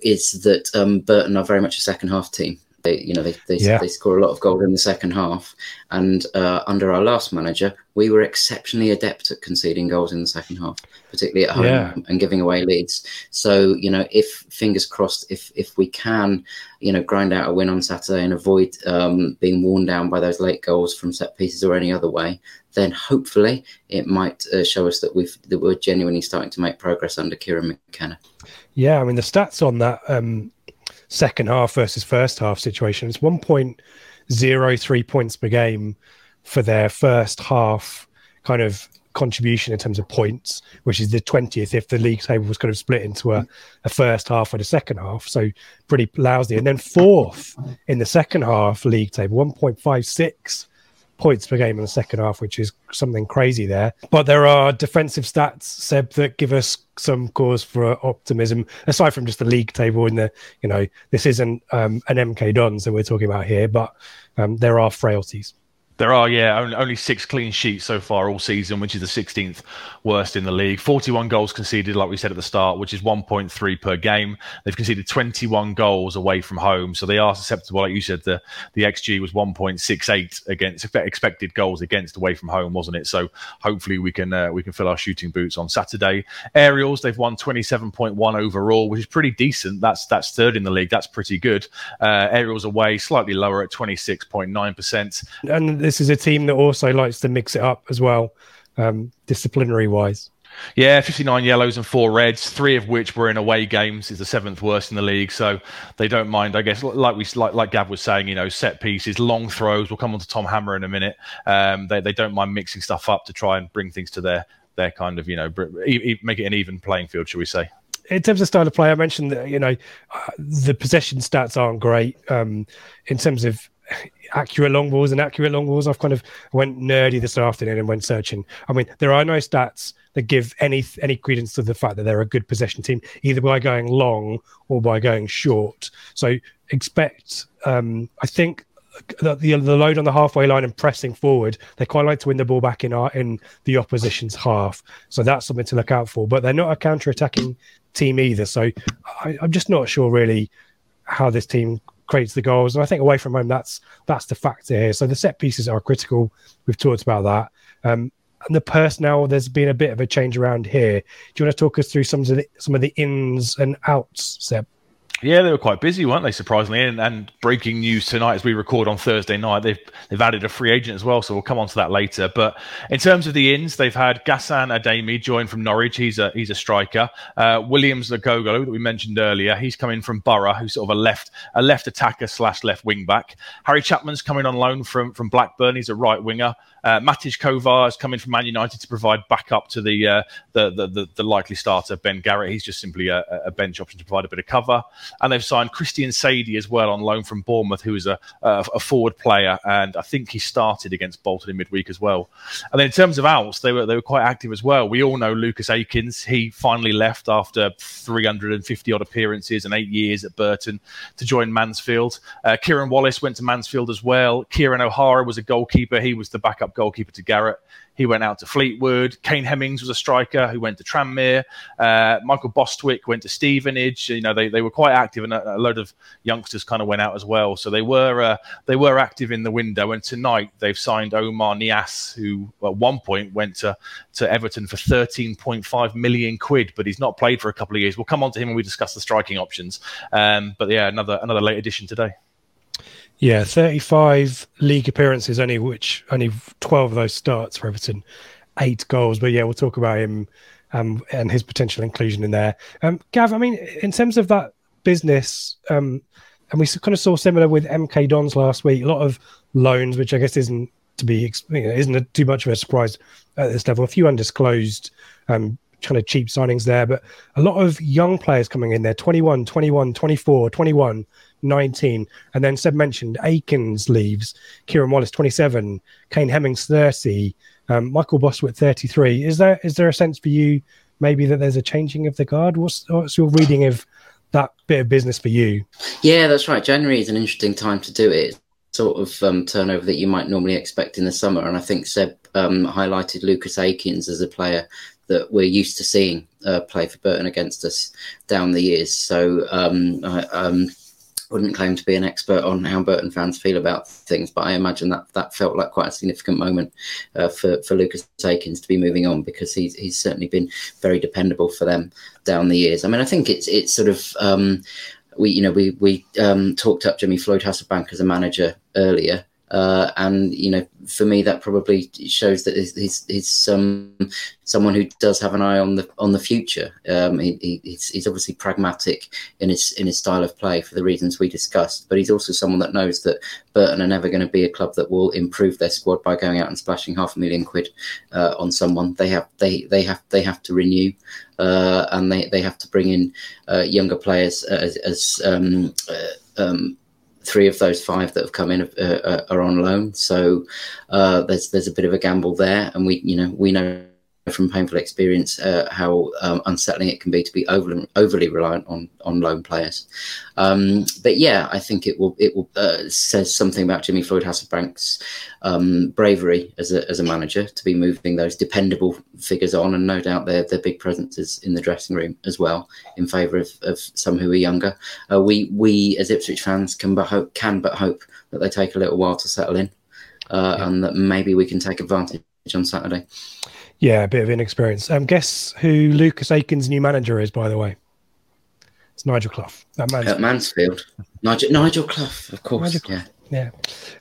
is that um, Burton are very much a second half team. They, you know, they they, yeah. they score a lot of goals in the second half. And uh, under our last manager, we were exceptionally adept at conceding goals in the second half, particularly at home yeah. and giving away leads. So, you know, if fingers crossed, if if we can, you know, grind out a win on Saturday and avoid um, being worn down by those late goals from set pieces or any other way, then hopefully it might uh, show us that we've that we're genuinely starting to make progress under Kieran McKenna. Yeah, I mean the stats on that um, second half versus first half situation. It's 1.03 points per game for their first half kind of contribution in terms of points, which is the 20th if the league table was kind of split into a, a first half and a second half. So pretty lousy. And then fourth in the second half league table, 1.56 points per game in the second half, which is something crazy there. But there are defensive stats, Seb, that give us some cause for optimism, aside from just the league table and the, you know, this isn't um, an MK Dons that we're talking about here, but um, there are frailties. There are, yeah, only, six clean sheets so far all season, which is the 16th worst in the league. 41 goals conceded, like we said at the start, which is 1.3 per game. They've conceded 21 goals away from home, so they are susceptible. Like you said, the the xG was 1.68 against expected goals against away from home, wasn't it? So hopefully we can uh, we can fill our shooting boots on Saturday. Aerials, they've won 27.1 overall, which is pretty decent. That's that's third in the league. That's pretty good. Uh, aerials away, slightly lower at 26.9 percent. And this is a team that also likes to mix it up as well, um, disciplinary wise. Yeah, 59 yellows and four reds, three of which were in away games, is the seventh worst in the league. So they don't mind, I guess, like we like, like Gav was saying, you know, set pieces, long throws. We'll come on to Tom Hammer in a minute. Um, they, they don't mind mixing stuff up to try and bring things to their, their kind of, you know, make it an even playing field, shall we say in terms of style of play, I mentioned that you know uh, the possession stats aren't great. Um, in terms of accurate long balls and accurate long balls. I've kind of went nerdy this afternoon and went searching. I mean, there are no stats that give any any credence to the fact that they're a good possession team, either by going long or by going short. So expect, um, I think. The, the, the load on the halfway line and pressing forward, they quite like to win the ball back in our in the opposition's half. So that's something to look out for. But they're not a counter-attacking team either. So I, I'm just not sure really how this team creates the goals. And I think away from home, that's that's the factor here. So the set pieces are critical. We've talked about that. Um, and the personnel, there's been a bit of a change around here. Do you want to talk us through some of the some of the ins and outs, Seb? Yeah, they were quite busy, weren't they? Surprisingly, and, and, breaking news tonight as we record on Thursday night, they've they've added a free agent as well. So we'll come on to that later. But in terms of the ins, they've had Ghassan Ahadme join from Norwich. He's a he's a striker. Uh, Williams Kokolo that we mentioned earlier, he's coming from Borough, who's sort of a left a left attacker slash left wing back. Harry Chapman's coming on loan from from Blackburn. He's a right winger. Uh, Matej Kovar is coming from Man United to provide backup to the, uh, the, the, the, the likely starter Ben Garratt. He's just simply a, a, bench option to provide a bit of cover. And they've signed Christian Saydee as well on loan from Bournemouth, who is a, a, a forward player, and I think he started against Bolton in midweek as well. And then in terms of outs, they were they were quite active as well. We all know Lucas Akins. He finally left after 350 odd appearances and eight years at Burton to join Mansfield. Uh, Kieran Wallace went to Mansfield as well. Kieran O'Hara was a goalkeeper. He was the backup goalkeeper to Garratt. He went out to Fleetwood. Kane Hemmings was a striker who went to Tranmere. Uh, Michael Bostwick went to Stevenage. You know, they, they were quite active, and a, a load of youngsters kind of went out as well. So they were uh, they were active in the window. And tonight they've signed Oumar Niasse, who at one point went to, to Everton for 13.5 million quid, but he's not played for a couple of years. We'll come on to him when we discuss the striking options. Um, but yeah, another another late addition today. Yeah, 35 league appearances, only which only 12 of those starts for Everton, eight goals. But yeah, we'll talk about him um, and his potential inclusion in there. Um, Gav, I mean, in terms of that business, um, and we kind of saw similar with MK Dons last week. A lot of loans, which I guess isn't to be you know, isn't too much of a surprise at this level. A few undisclosed um, kind of cheap signings there, but a lot of young players coming in there 21, 21, 24, 21, 19. And then Seb mentioned Akins leaves, Kieran Wallace 27, Kane Hemmings 30, um, Michael Bostwick 33. Is there is there a sense for you maybe that there's a changing of the guard? What's, what's your reading of that bit of business for you? Yeah, that's right. January is an interesting time to do it. Sort of um, turnover that you might normally expect in the summer. And I think Seb um, highlighted Lucas Akins as a player that we're used to seeing uh, play for Burton against us down the years. So um, I um, wouldn't claim to be an expert on how Burton fans feel about things, but I imagine that that felt like quite a significant moment uh, for for Lucas Akins to be moving on because he's he's certainly been very dependable for them down the years. I mean, I think it's it's sort of. Um, we, you know, we we um, talked up Jimmy Floyd Hasselbaink as a manager earlier, uh, and you know, for me, that probably shows that he's, he's um, someone who does have an eye on the on the future. Um, he, he's, he's, obviously pragmatic in his in his style of play for the reasons we discussed, but he's also someone that knows that Burton are never going to be a club that will improve their squad by going out and splashing half a million quid uh, on someone. They have they they have they have to renew. Uh, and they, they have to bring in uh, younger players as, as um, uh, um, three of those five that have come in are, uh, uh, are on loan. So uh, there's there's a bit of a gamble there, and we you know we know from painful experience uh, how um, unsettling it can be to be overly, overly reliant on on loan players. Um, but yeah, I think it will it will uh, says something about Jimmy Floyd Hasselbaink's um, bravery as a as a manager to be moving those dependable figures on, and no doubt their their big presences in the dressing room as well in favour of, of some who are younger. Uh, we we as Ipswich fans can but hope can but hope that they take a little while to settle in, uh, yeah. and that maybe we can take advantage on Saturday. Yeah, a bit of inexperience. Um, guess who Lucas Akins' new manager is, by the way? It's Nigel Clough. That Mansfield. At Mansfield. Nigel, Nigel Clough, of course. Clough. Yeah.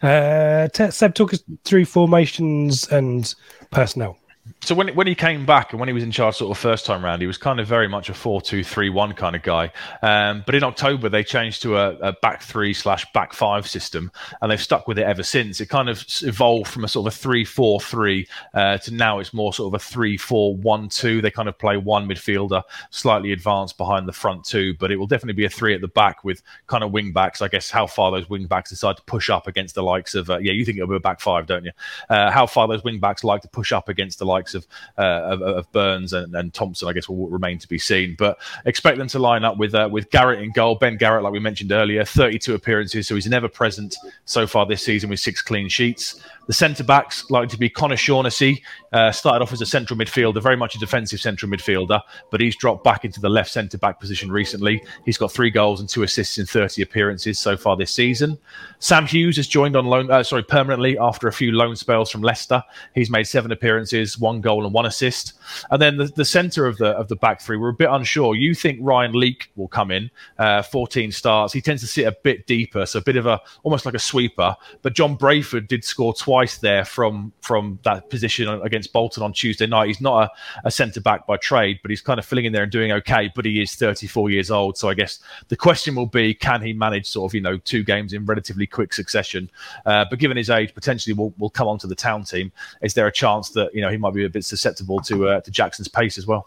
Yeah. Uh, Seb, talk us through formations and personnel so when when he came back and when he was in charge sort of first time round, he was kind of very much a four two three one kind of guy. Um, but in October they changed to a, a, back three slash back five system, and they've stuck with it ever since. It kind of evolved from a sort of a three four three uh, to now it's more sort of a three four one two. They kind of play one midfielder slightly advanced behind the front two, but it will definitely be a three at the back with kind of wing backs. I guess how far those wing backs decide to push up against the likes of uh, yeah, you think it'll be a back five, don't you? Uh, how far those wing backs like to push up against the likes of uh, of, of, Burns and, and, Thompson, I guess, will remain to be seen. But expect them to line up with uh, with Garratt in goal. Ben Garratt, like we mentioned earlier, 32 appearances, so he's never present so far this season with six clean sheets. The centre backs likely to be Conor Shaughnessy. Uh, started off as a central midfielder, very much a defensive central midfielder, but he's dropped back into the left centre back position recently. He's got three goals and two assists in 30 appearances so far this season. Sam Hughes has joined on loan, uh, sorry, permanently after a few loan spells from Leicester. He's made seven appearances, one goal and one assist. And then the, the centre of the of the back three, we're a bit unsure. You think Ryan Leake will come in, uh, 14 starts. He tends to sit a bit deeper, so a bit of a almost like a sweeper. But John Brayford did score twice there from from that position against Bolton on Tuesday night. He's not a, a centre back by trade, but he's kind of filling in there and doing okay. But he is 34 years old, so I guess the question will be, can he manage sort of you know two games in relatively quick succession? Uh, but given his age, potentially will will come onto the town team. Is there a chance that you know he might be a bit susceptible to uh, to Jackson's pace as well?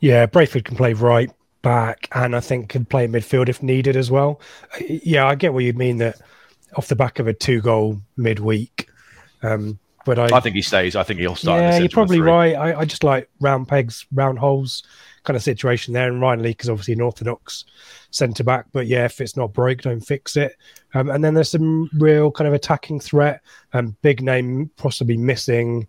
Yeah, Brayford can play right back, and I think can play midfield if needed as well. Yeah, I get what you mean that off the back of a two goal midweek. Um, but I, I think he stays. I think he'll start. Yeah, you're probably right. I, I just like round pegs, round holes kind of situation there. And Ryan Leake is obviously an orthodox centre back, but yeah, if it's not broke, don't fix it. Um, and then there's some real kind of attacking threat and um, big name possibly missing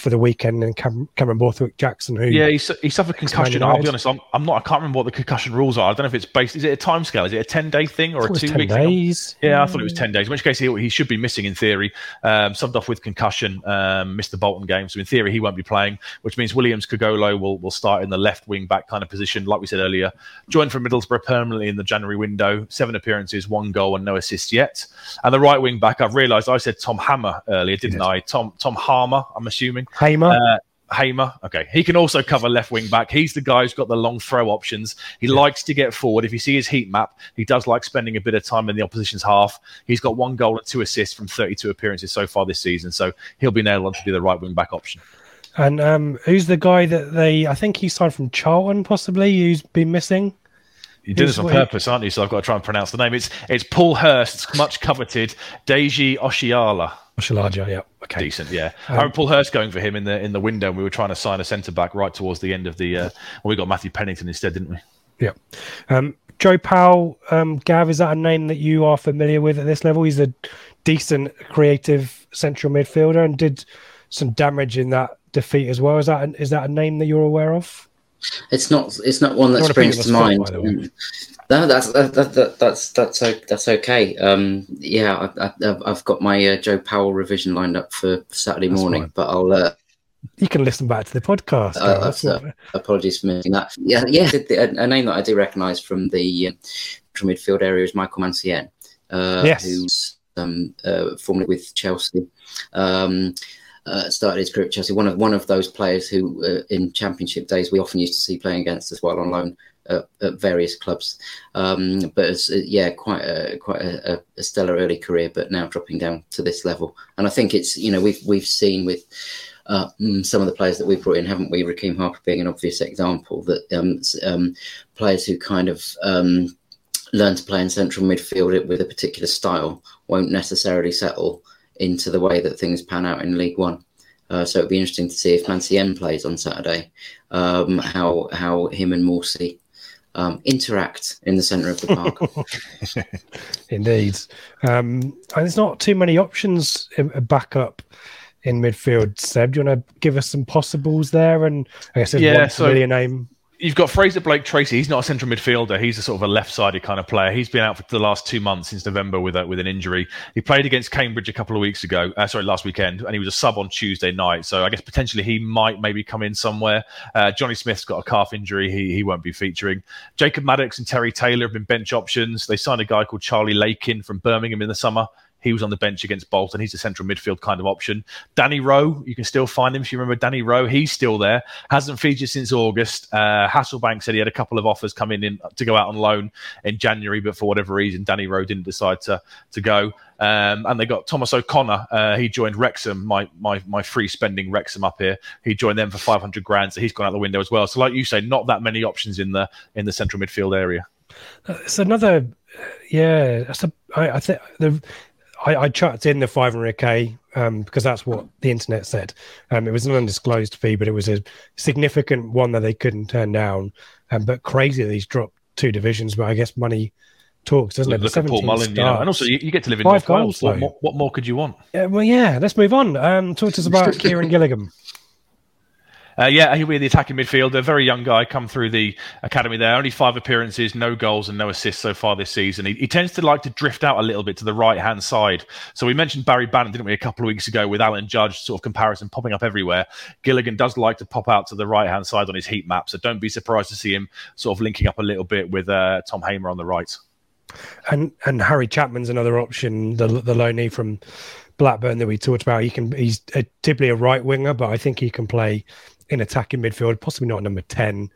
for the weekend and Cam- Cameron Borthwick Jackson, who yeah, he, he suffered concussion. I'll be honest, I'm, I'm not. I can't remember what the concussion rules are. I don't know if it's based. Is it a time scale? Is it a ten day thing or a two week days? Thing? Yeah, I thought it was ten days. In which case, he, he should be missing in theory. Um, subbed off with concussion, um, missed the Bolton game, so in theory he won't be playing. Which means Williams Kokolo will will start in the left wing back kind of position, like we said earlier. Joined from Middlesbrough permanently in the January window. Seven appearances, one goal, and no assists yet. And the right wing back, I've realised I said Tom Hammer earlier, didn't I? Tom Tom Harmer, I'm assuming. Hamer. Uh, Hamer. Okay. He can also cover left wing back. He's the guy who's got the long throw options. He yeah. likes to get forward. If you see his heat map, he does like spending a bit of time in the opposition's half. He's got one goal and two assists from 32 appearances so far this season. So he'll be nailed on to be the right wing back option. And um, who's the guy that they, I think he signed from Charlton possibly, who's been missing? You did this on purpose, aren't you? So I've got to try and pronounce the name. It's it's Paul Hurst's much coveted Deji Oshilaja. Yeah, okay, decent, yeah. Um, I remember Paul Hurst going for him in the in the window, and we were trying to sign a centre back right towards the end of the. Uh, well, we got Matthew Pennington instead, didn't we? Yeah. Um, Joe Powell, um, Gav, is that a name that you are familiar with at this level? He's a decent, creative central midfielder and did some damage in that defeat as well. Is that is that a name that you're aware of? It's not. It's not one that springs to mind. Spot, no, that's that, that, that's that's that's okay. Um, yeah, I, have got my uh, Joe Powell revision lined up for Saturday that's morning, fine. but I'll. Uh, you can listen back to the podcast. Uh, uh, apologies for missing that. Yeah, yeah. A, a name that I do recognise from the uh, midfield area is Michael Mancienne, uh, yes. who's um, uh, formerly with Chelsea. Um, uh, started his career at Chelsea. One of one of those players who, uh, in Championship days, we often used to see playing against as well on loan at, at various clubs. Um, but uh, yeah, quite a quite a, a, stellar early career, but now dropping down to this level. And I think it's you know we've we've seen with. Uh, mm, some of the players that we've brought in, haven't we? Rekeem Harper being an obvious example that um, um, players who kind of um, learn to play in central midfield with a particular style won't necessarily settle into the way that things pan out in League One. Uh, so it'd be interesting to see if Mancienne plays on Saturday, um, how how him and Morsy um, interact in the centre of the park. Indeed. Um, and there's not too many options in, back up in midfield. Seb, do you want to give us some possibles there? And I guess yeah, one so, familiar name you've got Frazer Blake Tracy. He's not a central midfielder. He's a sort of a left-sided kind of player. He's been out for the last two months since November with a, with an injury. He played against Cambridge a couple of weeks ago. Uh, sorry, last weekend, and he was a sub on Tuesday night. So I guess potentially he might maybe come in somewhere. Uh, Johnny Smith's got a calf injury. He he won't be featuring. Jacob Maddox and Terry Taylor have been bench options. They signed a guy called Charlie Lakin from Birmingham in the summer. He was on the bench against Bolton. He's a central midfield kind of option. Danny Rowe, you can still find him if you remember Danny Rowe. He's still there. Hasn't featured since August. Uh, Hasselbaink said he had a couple of offers coming in to go out on loan in January, but for whatever reason, Danny Rowe didn't decide to to go. Um, and they got Thomas O'Connor. Uh, he joined Wrexham, my my my free spending Wrexham up here. He joined them for 500 grand, so he's gone out the window as well. So, like you say, not that many options in the in the central midfield area. It's another, yeah. That's a, I, I think the I, I chucked in the 500k um, because that's what the internet said. Um, it was an undisclosed fee, but it was a significant one that they couldn't turn down. Um, but crazy that he's dropped two divisions. But I guess money talks, doesn't look, it? Look at Paul Mullin, you know, and also you, you, get to live in Five North goals, Wales. What more, what more, could you want? Yeah, well, yeah. Let's move on. Um, talk to us about Kieran Gilligan. Uh, yeah, he'll be the attacking midfielder. A very young guy, come through the academy there. Only five appearances, no goals and no assists so far this season. He, he tends to like to drift out a little bit to the right hand side. So we mentioned Barry Bannan, didn't we, a couple of weeks ago with Alan Judge sort of comparison popping up everywhere. Gilligan does like to pop out to the right hand side on his heat map. So don't be surprised to see him sort of linking up a little bit with uh, Tom Hamer on the right. And and Harry Chapman's another option, the the loanee from Blackburn that we talked about. He can he's a, typically a right winger, but I think he can play in attacking midfield, possibly not number ten.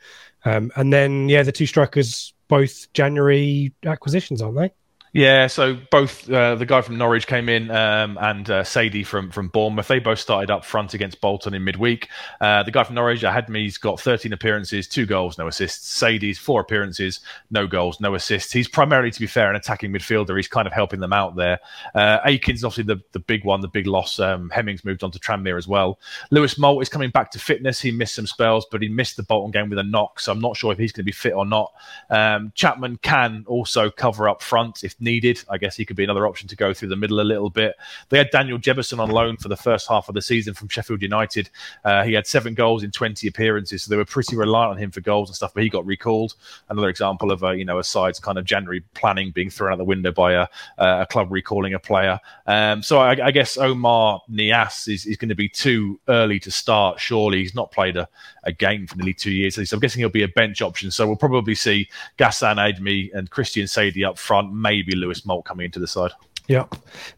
Um, and then yeah, the two strikers both January acquisitions, aren't they? Yeah, so both uh, the guy from Norwich came in um, and uh, Saydee from from Bournemouth. They both started up front against Bolton in midweek. Uh, the guy from Norwich, Ahadme's got 13 appearances, two goals, no assists. Saydee's four appearances, no goals, no assists. He's primarily, to be fair, an attacking midfielder. He's kind of helping them out there. Uh, Akin's obviously the, the big one, the big loss. Um, Hemmings moved on to Tranmere as well. Lewis Moult is coming back to fitness. He missed some spells, but he missed the Bolton game with a knock, so I'm not sure if he's going to be fit or not. Um, Chapman can also cover up front if needed. I guess he could be another option to go through the middle a little bit. They had Daniel Jebbison on loan for the first half of the season from Sheffield United. Uh, he had seven goals in 20 appearances, so they were pretty reliant on him for goals and stuff, but he got recalled. Another example of a, you know, a side's kind of January planning being thrown out the window by a, a club recalling a player. Um, so I, I, guess Oumar Niasse is, is going to be too early to start, surely. He's not played a, a game for nearly two years. So I'm guessing he'll be a bench option. So we'll probably see Ghassan Ahadme and Christian Saydee up front, maybe Lewis Moult coming into the side. Yeah.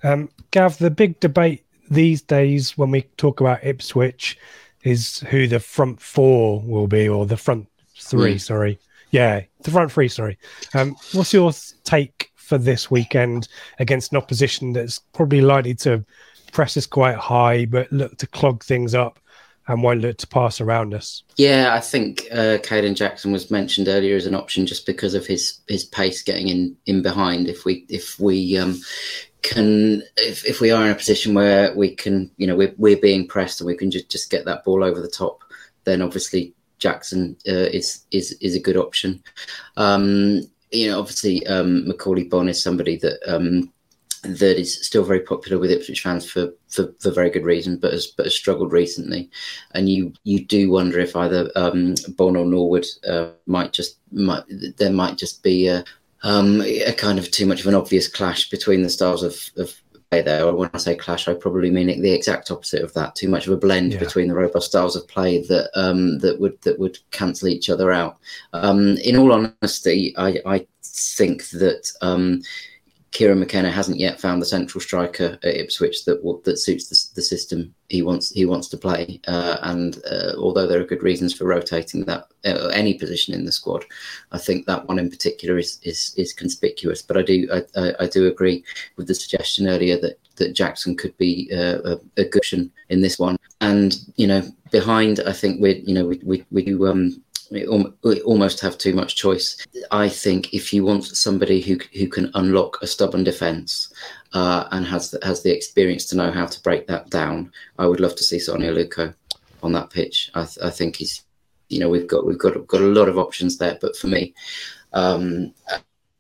Um, Gav, the big debate these days when we talk about Ipswich is who the front four will be, or the front three, mm. sorry. Yeah, the front three, sorry. Um, what's your take for this weekend against an opposition that's probably likely to press us quite high, but look to clog things up and won't look to pass around us. Yeah, I think uh, Kayden Jackson was mentioned earlier as an option just because of his his pace getting in in behind. If we if we um, can if, if we are in a position where we can you know we're, we're being pressed and we can just, just get that ball over the top, then obviously Jackson uh, is is is a good option. Um, you know, obviously um, Macauley Bonne is somebody that um, that is still very popular with Ipswich fans for, for, for very good reason, but has but has struggled recently. And you you do wonder if either um, Bonne or Norwood uh, might just might there might just be a, um, a kind of too much of an obvious clash between the styles of, of play there. Or when I say clash, I probably mean the exact opposite of that. Too much of a blend yeah. between the robust styles of play that um, that would that would cancel each other out. Um, in all honesty, I, I think that um, Kieran McKenna hasn't yet found the central striker at Ipswich that that suits the, the system he wants he wants to play. Uh, and uh, although there are good reasons for rotating that uh, any position in the squad, I think that one in particular is is, is conspicuous. But I do I, I, I do agree with the suggestion earlier that that Jackson could be uh, a, a in this one. And you know, behind, I think we you know we we, we do um, we almost have too much choice. I think if you want somebody who who can unlock a stubborn defence uh, and has the, has the experience to know how to break that down, I would love to see Sone Aluko on that pitch. I, th- I think he's, you know, we've got we've got got a lot of options there, but for me, um,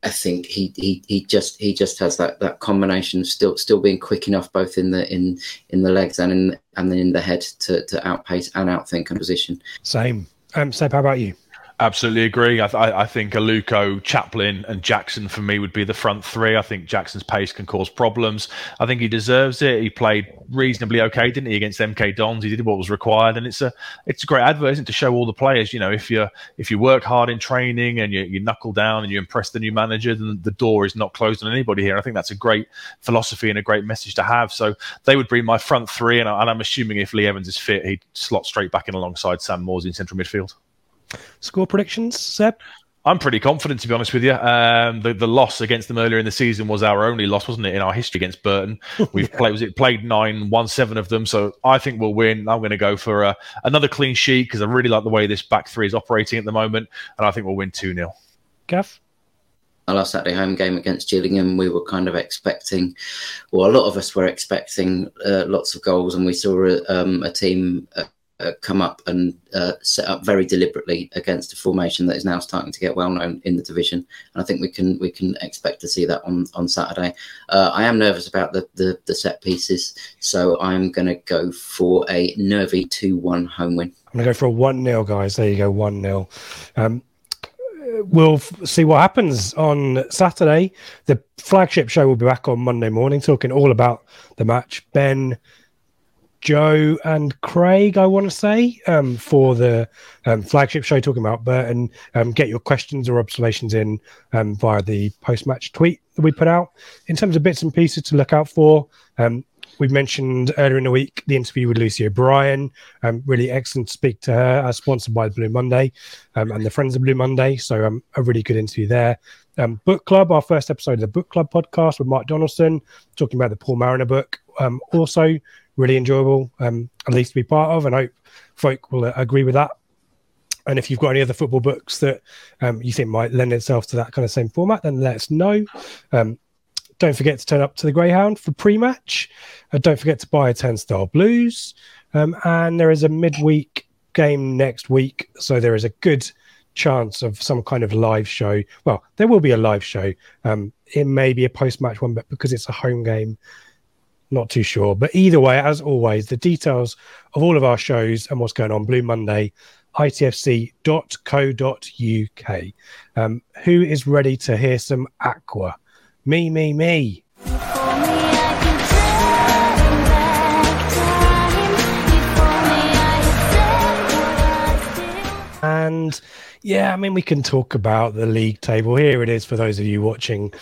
I think he, he he just he just has that that combination of still still being quick enough both in the in in the legs and in and then in the head to to outpace and outthink a position. Same. Um, Seb, how about you? Absolutely agree. I, th- I think Aluko, Chaplin, and Jackson for me would be the front three. I think Jackson's pace can cause problems. I think he deserves it. He played reasonably okay, didn't he, against MK Dons? He did what was required, and it's a it's a great advert, isn't it, to show all the players. You know, if you if you work hard in training and you, you knuckle down and you impress the new manager, then the door is not closed on anybody here. I think that's a great philosophy and a great message to have. So they would be my front three, and, I, and I'm assuming if Lee Evans is fit, he'd slot straight back in alongside Sam Morsy in central midfield. Score predictions, Seb? I'm pretty confident, to be honest with you. Um, the the loss against them earlier in the season was our only loss, wasn't it, in our history against Burton? We've yeah. played was it played nine, won seven of them, so I think we'll win. I'm going to go for uh, another clean sheet because I really like the way this back three is operating at the moment, and I think we'll win two 0 Gav. Our last Saturday home game against Gillingham, we were kind of expecting, well, a lot of us were expecting uh, lots of goals, and we saw um, a team. Uh, uh, come up and uh, set up very deliberately against a formation that is now starting to get well known in the division. And I think we can we can expect to see that on on Saturday. Uh, I am nervous about the, the, the set pieces, so I'm going to go for a nervy two one home win. I'm going to go for a one 0 guys. There you go, one 0 um, We'll f- see what happens on Saturday. The flagship show will be back on Monday morning, talking all about the match. Ben, Joe and Craig, I want to say, um, for the um, flagship show talking about Burton. Um, get your questions or observations in um, via the post match tweet that we put out. In terms of bits and pieces to look out for, um, we mentioned earlier in the week the interview with Lucy O'Brien. Um, really excellent to speak to her, sponsored by Blue Monday and the Friends of Blue Monday. So, a really good interview there. Book Club, our first episode of the Book Club podcast with Mark Donaldson, talking about the Paul Mariner book. Also, really enjoyable, um, at least to be part of, and I hope folk will uh, agree with that. And if you've got any other football books that um, you think might lend itself to that kind of same format, then let us know. Um, don't forget to turn up to the Greyhound for pre-match. Uh, don't forget to buy a Turnstile Blues. Um, and there is a midweek game next week, so there is a good chance of some kind of live show. Well, there will be a live show. Um, it may be a post-match one, but because it's a home game, not too sure. But either way, as always, the details of all of our shows and what's going on Blue Monday, itfc.co.uk. Um, who is ready to hear some Aqua? Me, me, me. And yeah, I mean, we can talk about the league table. Here it is for those of you watching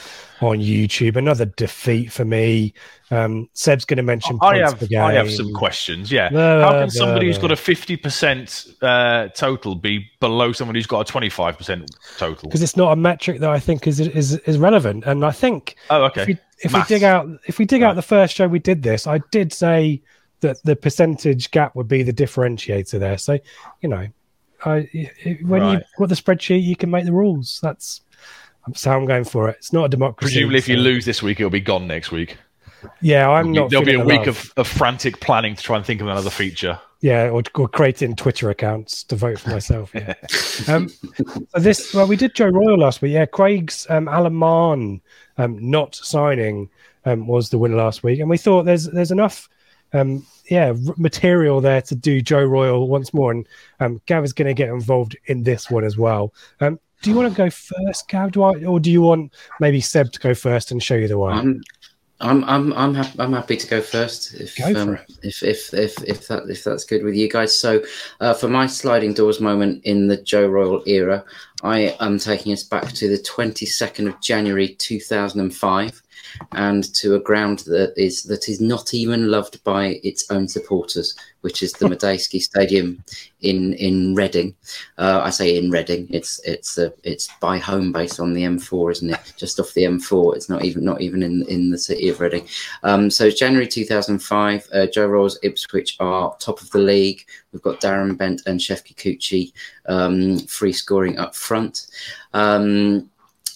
on YouTube. Another defeat for me. Um, Seb's going to mention. I have, I have some questions. Yeah, how can somebody who's got a fifty percent uh, total be below someone who's got a twenty five percent total? Because it's not a metric that I think is is is relevant. And I think. Oh, okay. If we, if we dig out, if we dig right. out the first show we did this, I did say that the percentage gap would be the differentiator there. So, you know, I, when right. you got the spreadsheet, you can make the rules. That's so I'm going for it. It's not a democracy. Presumably, if you lose this week, it'll be gone next week. Yeah, I'm not. There'll be a week of, of frantic planning to try and think of another feature. Yeah, or, or creating Twitter accounts to vote for myself. Yeah. um, this, well, we did Joe Royle last week. Yeah, Craig's um, Alan Mahon um, not signing um, was the winner last week, and we thought there's there's enough um, yeah, material there to do Joe Royle once more. And um, Gav is going to get involved in this one as well. Um, do you want to go first, Gav? Do I, or do you want maybe Seb to go first and show you the way? I'm, I'm, I'm, I'm, ha- I'm happy to go first if, go um, if, if, if, if that, if that's good with you guys. So, uh, for my sliding doors moment in the Joe Royle era, I am taking us back to the 22nd of January 2005 and to a ground that is that is not even loved by its own supporters, which is the Madejski Stadium in in Reading. Uh, I say in Reading. It's it's uh, it's by home base on the M4, isn't it? Just off the M4. It's not even not even in in the city of Reading. Um, so January 2005, uh, Joe Royle's Ipswich are top of the league. We've got Darren Bent and Shefki Kuqi um, free scoring up front. Um,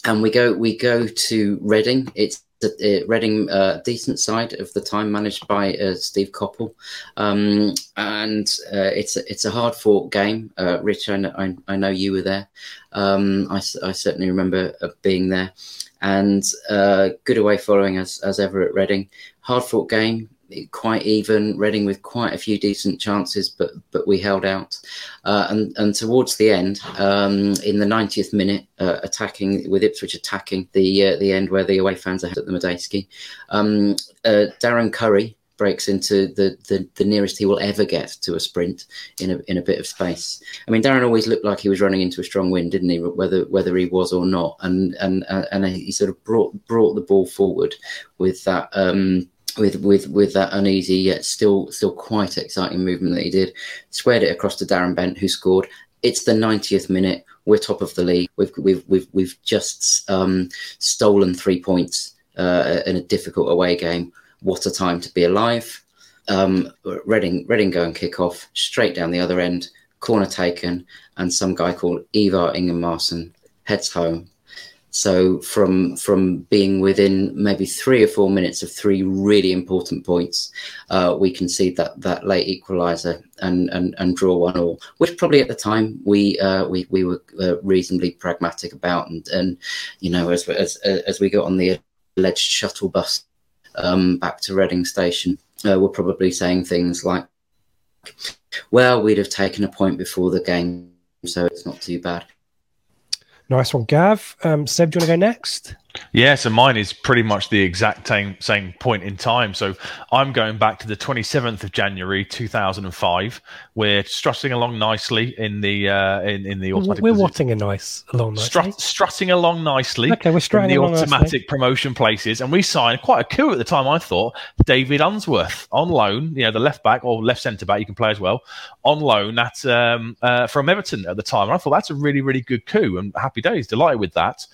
and we go we go to Reading. It's uh, Reading uh, decent side of the time, managed by uh, Steve Coppell, um, and uh, it's a, it's a hard fought game. Uh, Rich, I know, I, know you were there. Um, I, I, certainly remember being there, and good away following as as ever at Reading. Hard fought game quite even. Reading with quite a few decent chances, but but we held out. Uh, and and towards the end, um, in the 90th minute, uh, attacking with Ipswich attacking the uh, the end where the away fans are at the Madejski, um, uh, Darren Currie breaks into the, the the nearest he will ever get to a sprint in a in a bit of space. I mean, Darren always looked like he was running into a strong wind, didn't he? Whether whether he was or not, and and and he sort of brought brought the ball forward with that. Um, with with with that uneasy yet still still quite exciting movement that he did. Squared it across to Darren Bent, who scored. It's the 90th minute. We're top of the league. We've we've we've we've just um, stolen three points uh, in a difficult away game. What a time to be alive! Um, Reading Reading go and kick off straight down the other end. Corner taken, and some guy called Ivar Ingimarsson heads home So from from being within maybe three or four minutes of three really important points, uh, we concede that that late equaliser and, and and draw one all, which probably at the time we uh, we we were uh, reasonably pragmatic about, and and you know as as as we got on the alleged shuttle bus um, back to Reading Station, uh, we're probably saying things like, "Well, we'd have taken a point before the game, so it's not too bad." Nice one, Gav. Um, Seb, do you want to go next? Yeah, so mine is pretty much the exact same same point in time. So I'm going back to the 27th of January 2005. We're strutting along nicely in the uh, in in the automatic. We're watting a nice along nicely. Strut, strutting along nicely. Okay, we're strutting in the automatic nicely. promotion places, and we signed quite a coup at the time. I thought David Unsworth on loan, you know, the left back or left centre back, you can play as well, on loan at um, uh, from Everton at the time. And I thought that's a really really good coup, and happy days, delighted with that.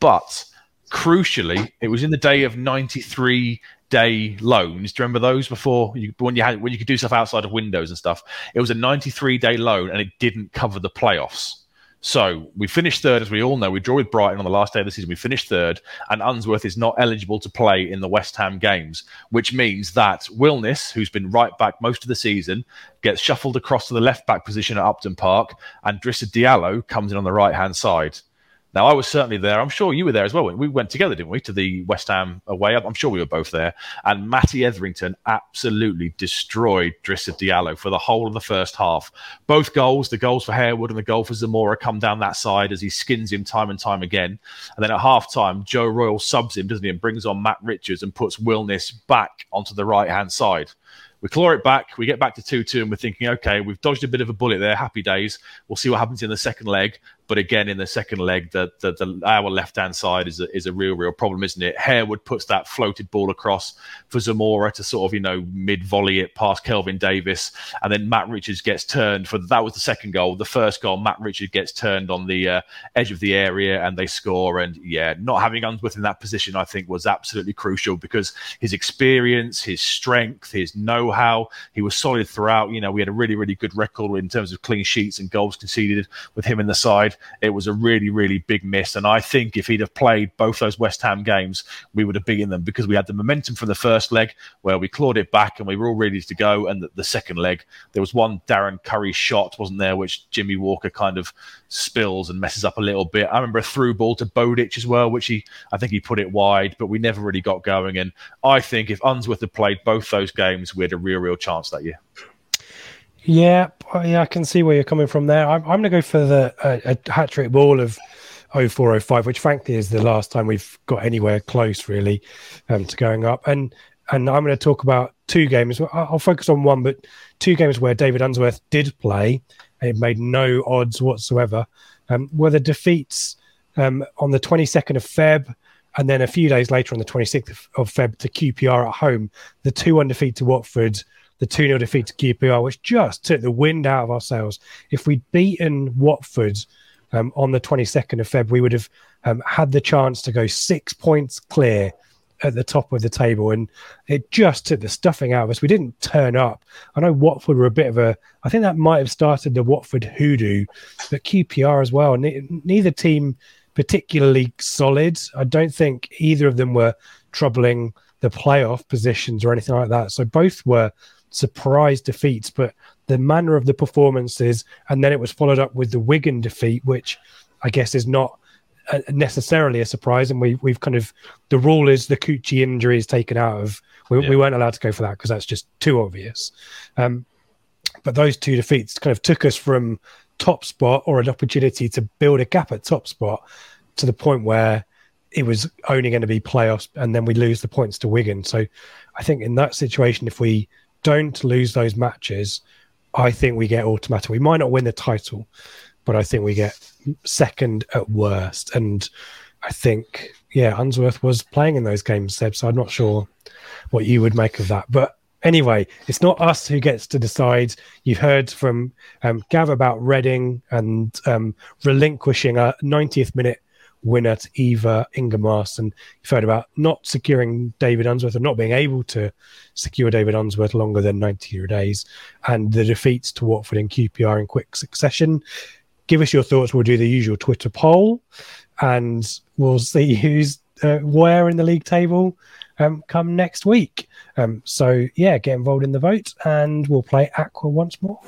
But crucially, it was in the day of 93 day loans. Do you remember those before you, when you had when you could do stuff outside of windows and stuff? It was a 93 day loan and it didn't cover the playoffs. So we finished third, as we all know. We draw with Brighton on the last day of the season. We finished third, and Unsworth is not eligible to play in the West Ham games, which means that Wilnis, who's been right back most of the season, gets shuffled across to the left back position at Upton Park, and Drissa Diallo comes in on the right hand side. Now, I was certainly there. I'm sure you were there as well. We went together, didn't we, to the West Ham away? I'm sure we were both there. And Matty Etherington absolutely destroyed Drissa Diallo for the whole of the first half. Both goals, the goals for Harewood and the goal for Zamora, come down that side as he skins him time and time again. And then at half time, Joe Royle subs him, doesn't he, and brings on Matt Richards and puts Wilnis back onto the right hand side. We claw it back. We get back to 2 2, and we're thinking, okay, we've dodged a bit of a bullet there. Happy days. We'll see what happens in the second leg. But again, in the second leg, the, the, the our left hand side is a, is a real, real problem, isn't it? Harewood puts that floated ball across for Zamora to sort of, you know, mid volley it past Kelvin Davis. And then Matt Richards gets turned for that was the second goal. The first goal, Matt Richards gets turned on the uh, edge of the area and they score. And yeah, not having Unsworth in that position, I think, was absolutely crucial because his experience, his strength, his know how, he was solid throughout. You know, we had a really, really good record in terms of clean sheets and goals conceded with him in the side it was a really, really big miss. And I think if he'd have played both those West Ham games, we would have beaten them because we had the momentum from the first leg where we clawed it back and we were all ready to go. And the, the second leg, there was one Darren Currie shot, wasn't there, which Jimmy Walker kind of spills and messes up a little bit. I remember a through ball to Bowditch as well, which he, I think he put it wide, but we never really got going. And I think if Unsworth had played both those games, we had a real, real chance that year. Yeah, yeah, I can see where you're coming from there. I'm, I'm going to go for the uh, a hat trick ball of 0405, which frankly is the last time we've got anywhere close really um, to going up. And and I'm going to talk about two games. I'll focus on one, but two games where David Unsworth did play. It made no odds whatsoever. Um, were the defeats um, on the 22nd of Feb, and then a few days later on the 26th of, Feb to QPR at home. The two one defeat to Watford the 2 0 defeat to QPR, which just took the wind out of our sails. If we'd beaten Watford um, on the 22nd of Feb, we would have um, had the chance to go six points clear at the top of the table. And it just took the stuffing out of us. We didn't turn up. I know Watford were a bit of a, I think that might have started the Watford hoodoo, but QPR as well. Ne- neither team particularly solid. I don't think either of them were troubling the playoff positions or anything like that. So both were surprise defeats, but the manner of the performances, and then it was followed up with the Wigan defeat, which I guess is not necessarily a surprise. And we we've kind of the rule is the Kuqi injury is taken out of. We, yeah. we weren't allowed to go for that because that's just too obvious. Um, but those two defeats kind of took us from top spot or an opportunity to build a gap at top spot to the point where it was only going to be playoffs and then we lose the points to Wigan. So I think in that situation, if we don't lose those matches, I think we get automatic. We might not win the title, but I think we get second at worst. And I think, yeah, Unsworth was playing in those games, Seb. So I'm not sure what you would make of that. But anyway, it's not us who gets to decide. You've heard from um, Gav about Reading and um, relinquishing a 90th minute winner to Ivar Ingimarsson. You've heard about not securing David Unsworth and not being able to secure David Unsworth longer than 90 days, and the defeats to Watford and QPR in quick succession. give us your thoughts. We'll do the usual Twitter poll, and we'll see who's uh, where in the league table um, come next week. Um, so yeah, get involved in the vote, and we'll play Aqua once more.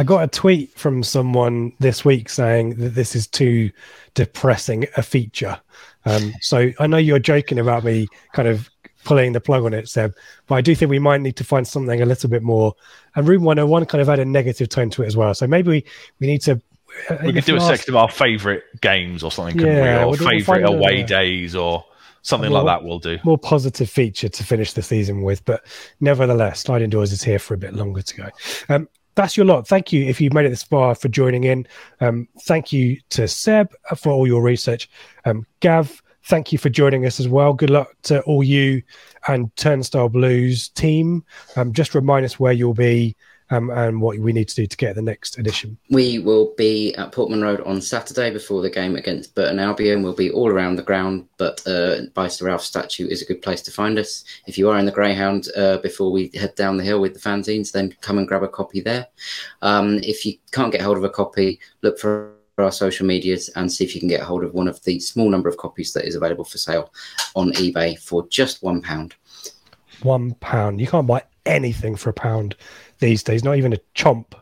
I got a tweet from someone this week saying that this is too depressing a feature. Um, so I know you're joking about me kind of pulling the plug on it, Seb, but I do think we might need to find something a little bit more. And Room 101 kind of had a negative tone to it as well. So maybe we, we need to. Uh, we could do a section of our favourite games or something, yeah, we? Or we'll favourite away a, days or something more, like that we'll do. More positive feature to finish the season with. But nevertheless, Sliding Doors is here for a bit longer to go. Um, that's your lot. Thank you if you've made it this far for joining in. Um, thank you to Seb for all your research. Um, Gav, thank you for joining us as well. Good luck to all you and Turnstile Blues team. Um, just remind us where you'll be um, and what we need to do to get the next edition. We will be at Portman Road on Saturday before the game against Burton Albion. We'll be all around the ground, but uh, Sir Ralph statue is a good place to find us. If you are in the Greyhound uh, before we head down the hill with the fanzines, then come and grab a copy there. Um, if you can't get hold of a copy, look for our social medias and see if you can get hold of one of the small number of copies that is available for sale on eBay for just one pound. One pound. You can't buy anything for a pound these days, not even a chomp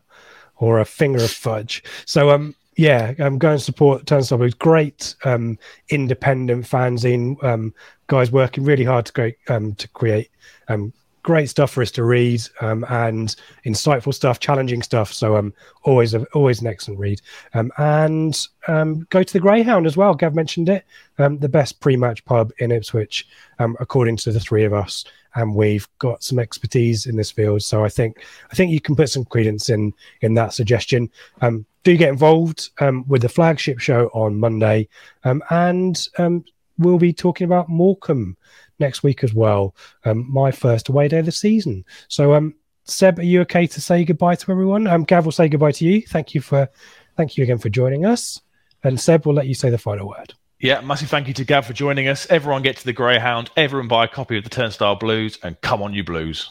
or a finger of fudge. So, um, yeah, um, go and support Turnstile Blues. Great um, independent fanzine. Um, guys working really hard to create um, to create um, great stuff for us to read um, and insightful stuff, challenging stuff. So um, always a, always an excellent read. Um, and um, go to the Greyhound as well. Gav mentioned it, um, the best pre-match pub in Ipswich, um, according to the three of us and we've got some expertise in this field. So I think I think you can put some credence in in that suggestion. Um, do get involved um, with the flagship show on Monday, um, and um, we'll be talking about Morecambe next week as well. Um, my first away day of the season. So, um, Seb, are you okay to say goodbye to everyone? Um, Gav will say goodbye to you. Thank you for thank you again for joining us, and Seb will let you say the final word. Yeah, massive thank you to Gav for joining us. Everyone get to the Greyhound. Everyone buy a copy of the Turnstile Blues and come on, you Blues.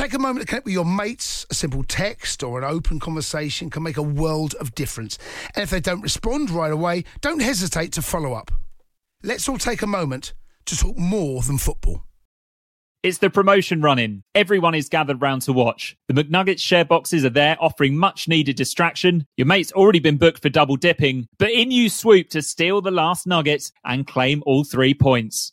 Take a moment to connect with your mates. A simple text or an open conversation can make a world of difference. And if they don't respond right away, don't hesitate to follow up. Let's all take a moment to talk more than football. It's the promotion running. Everyone is gathered round to watch. The McNuggets share boxes are there offering much needed distraction. Your mate's already been booked for double dipping, but in you swoop to steal the last nugget and claim all three points.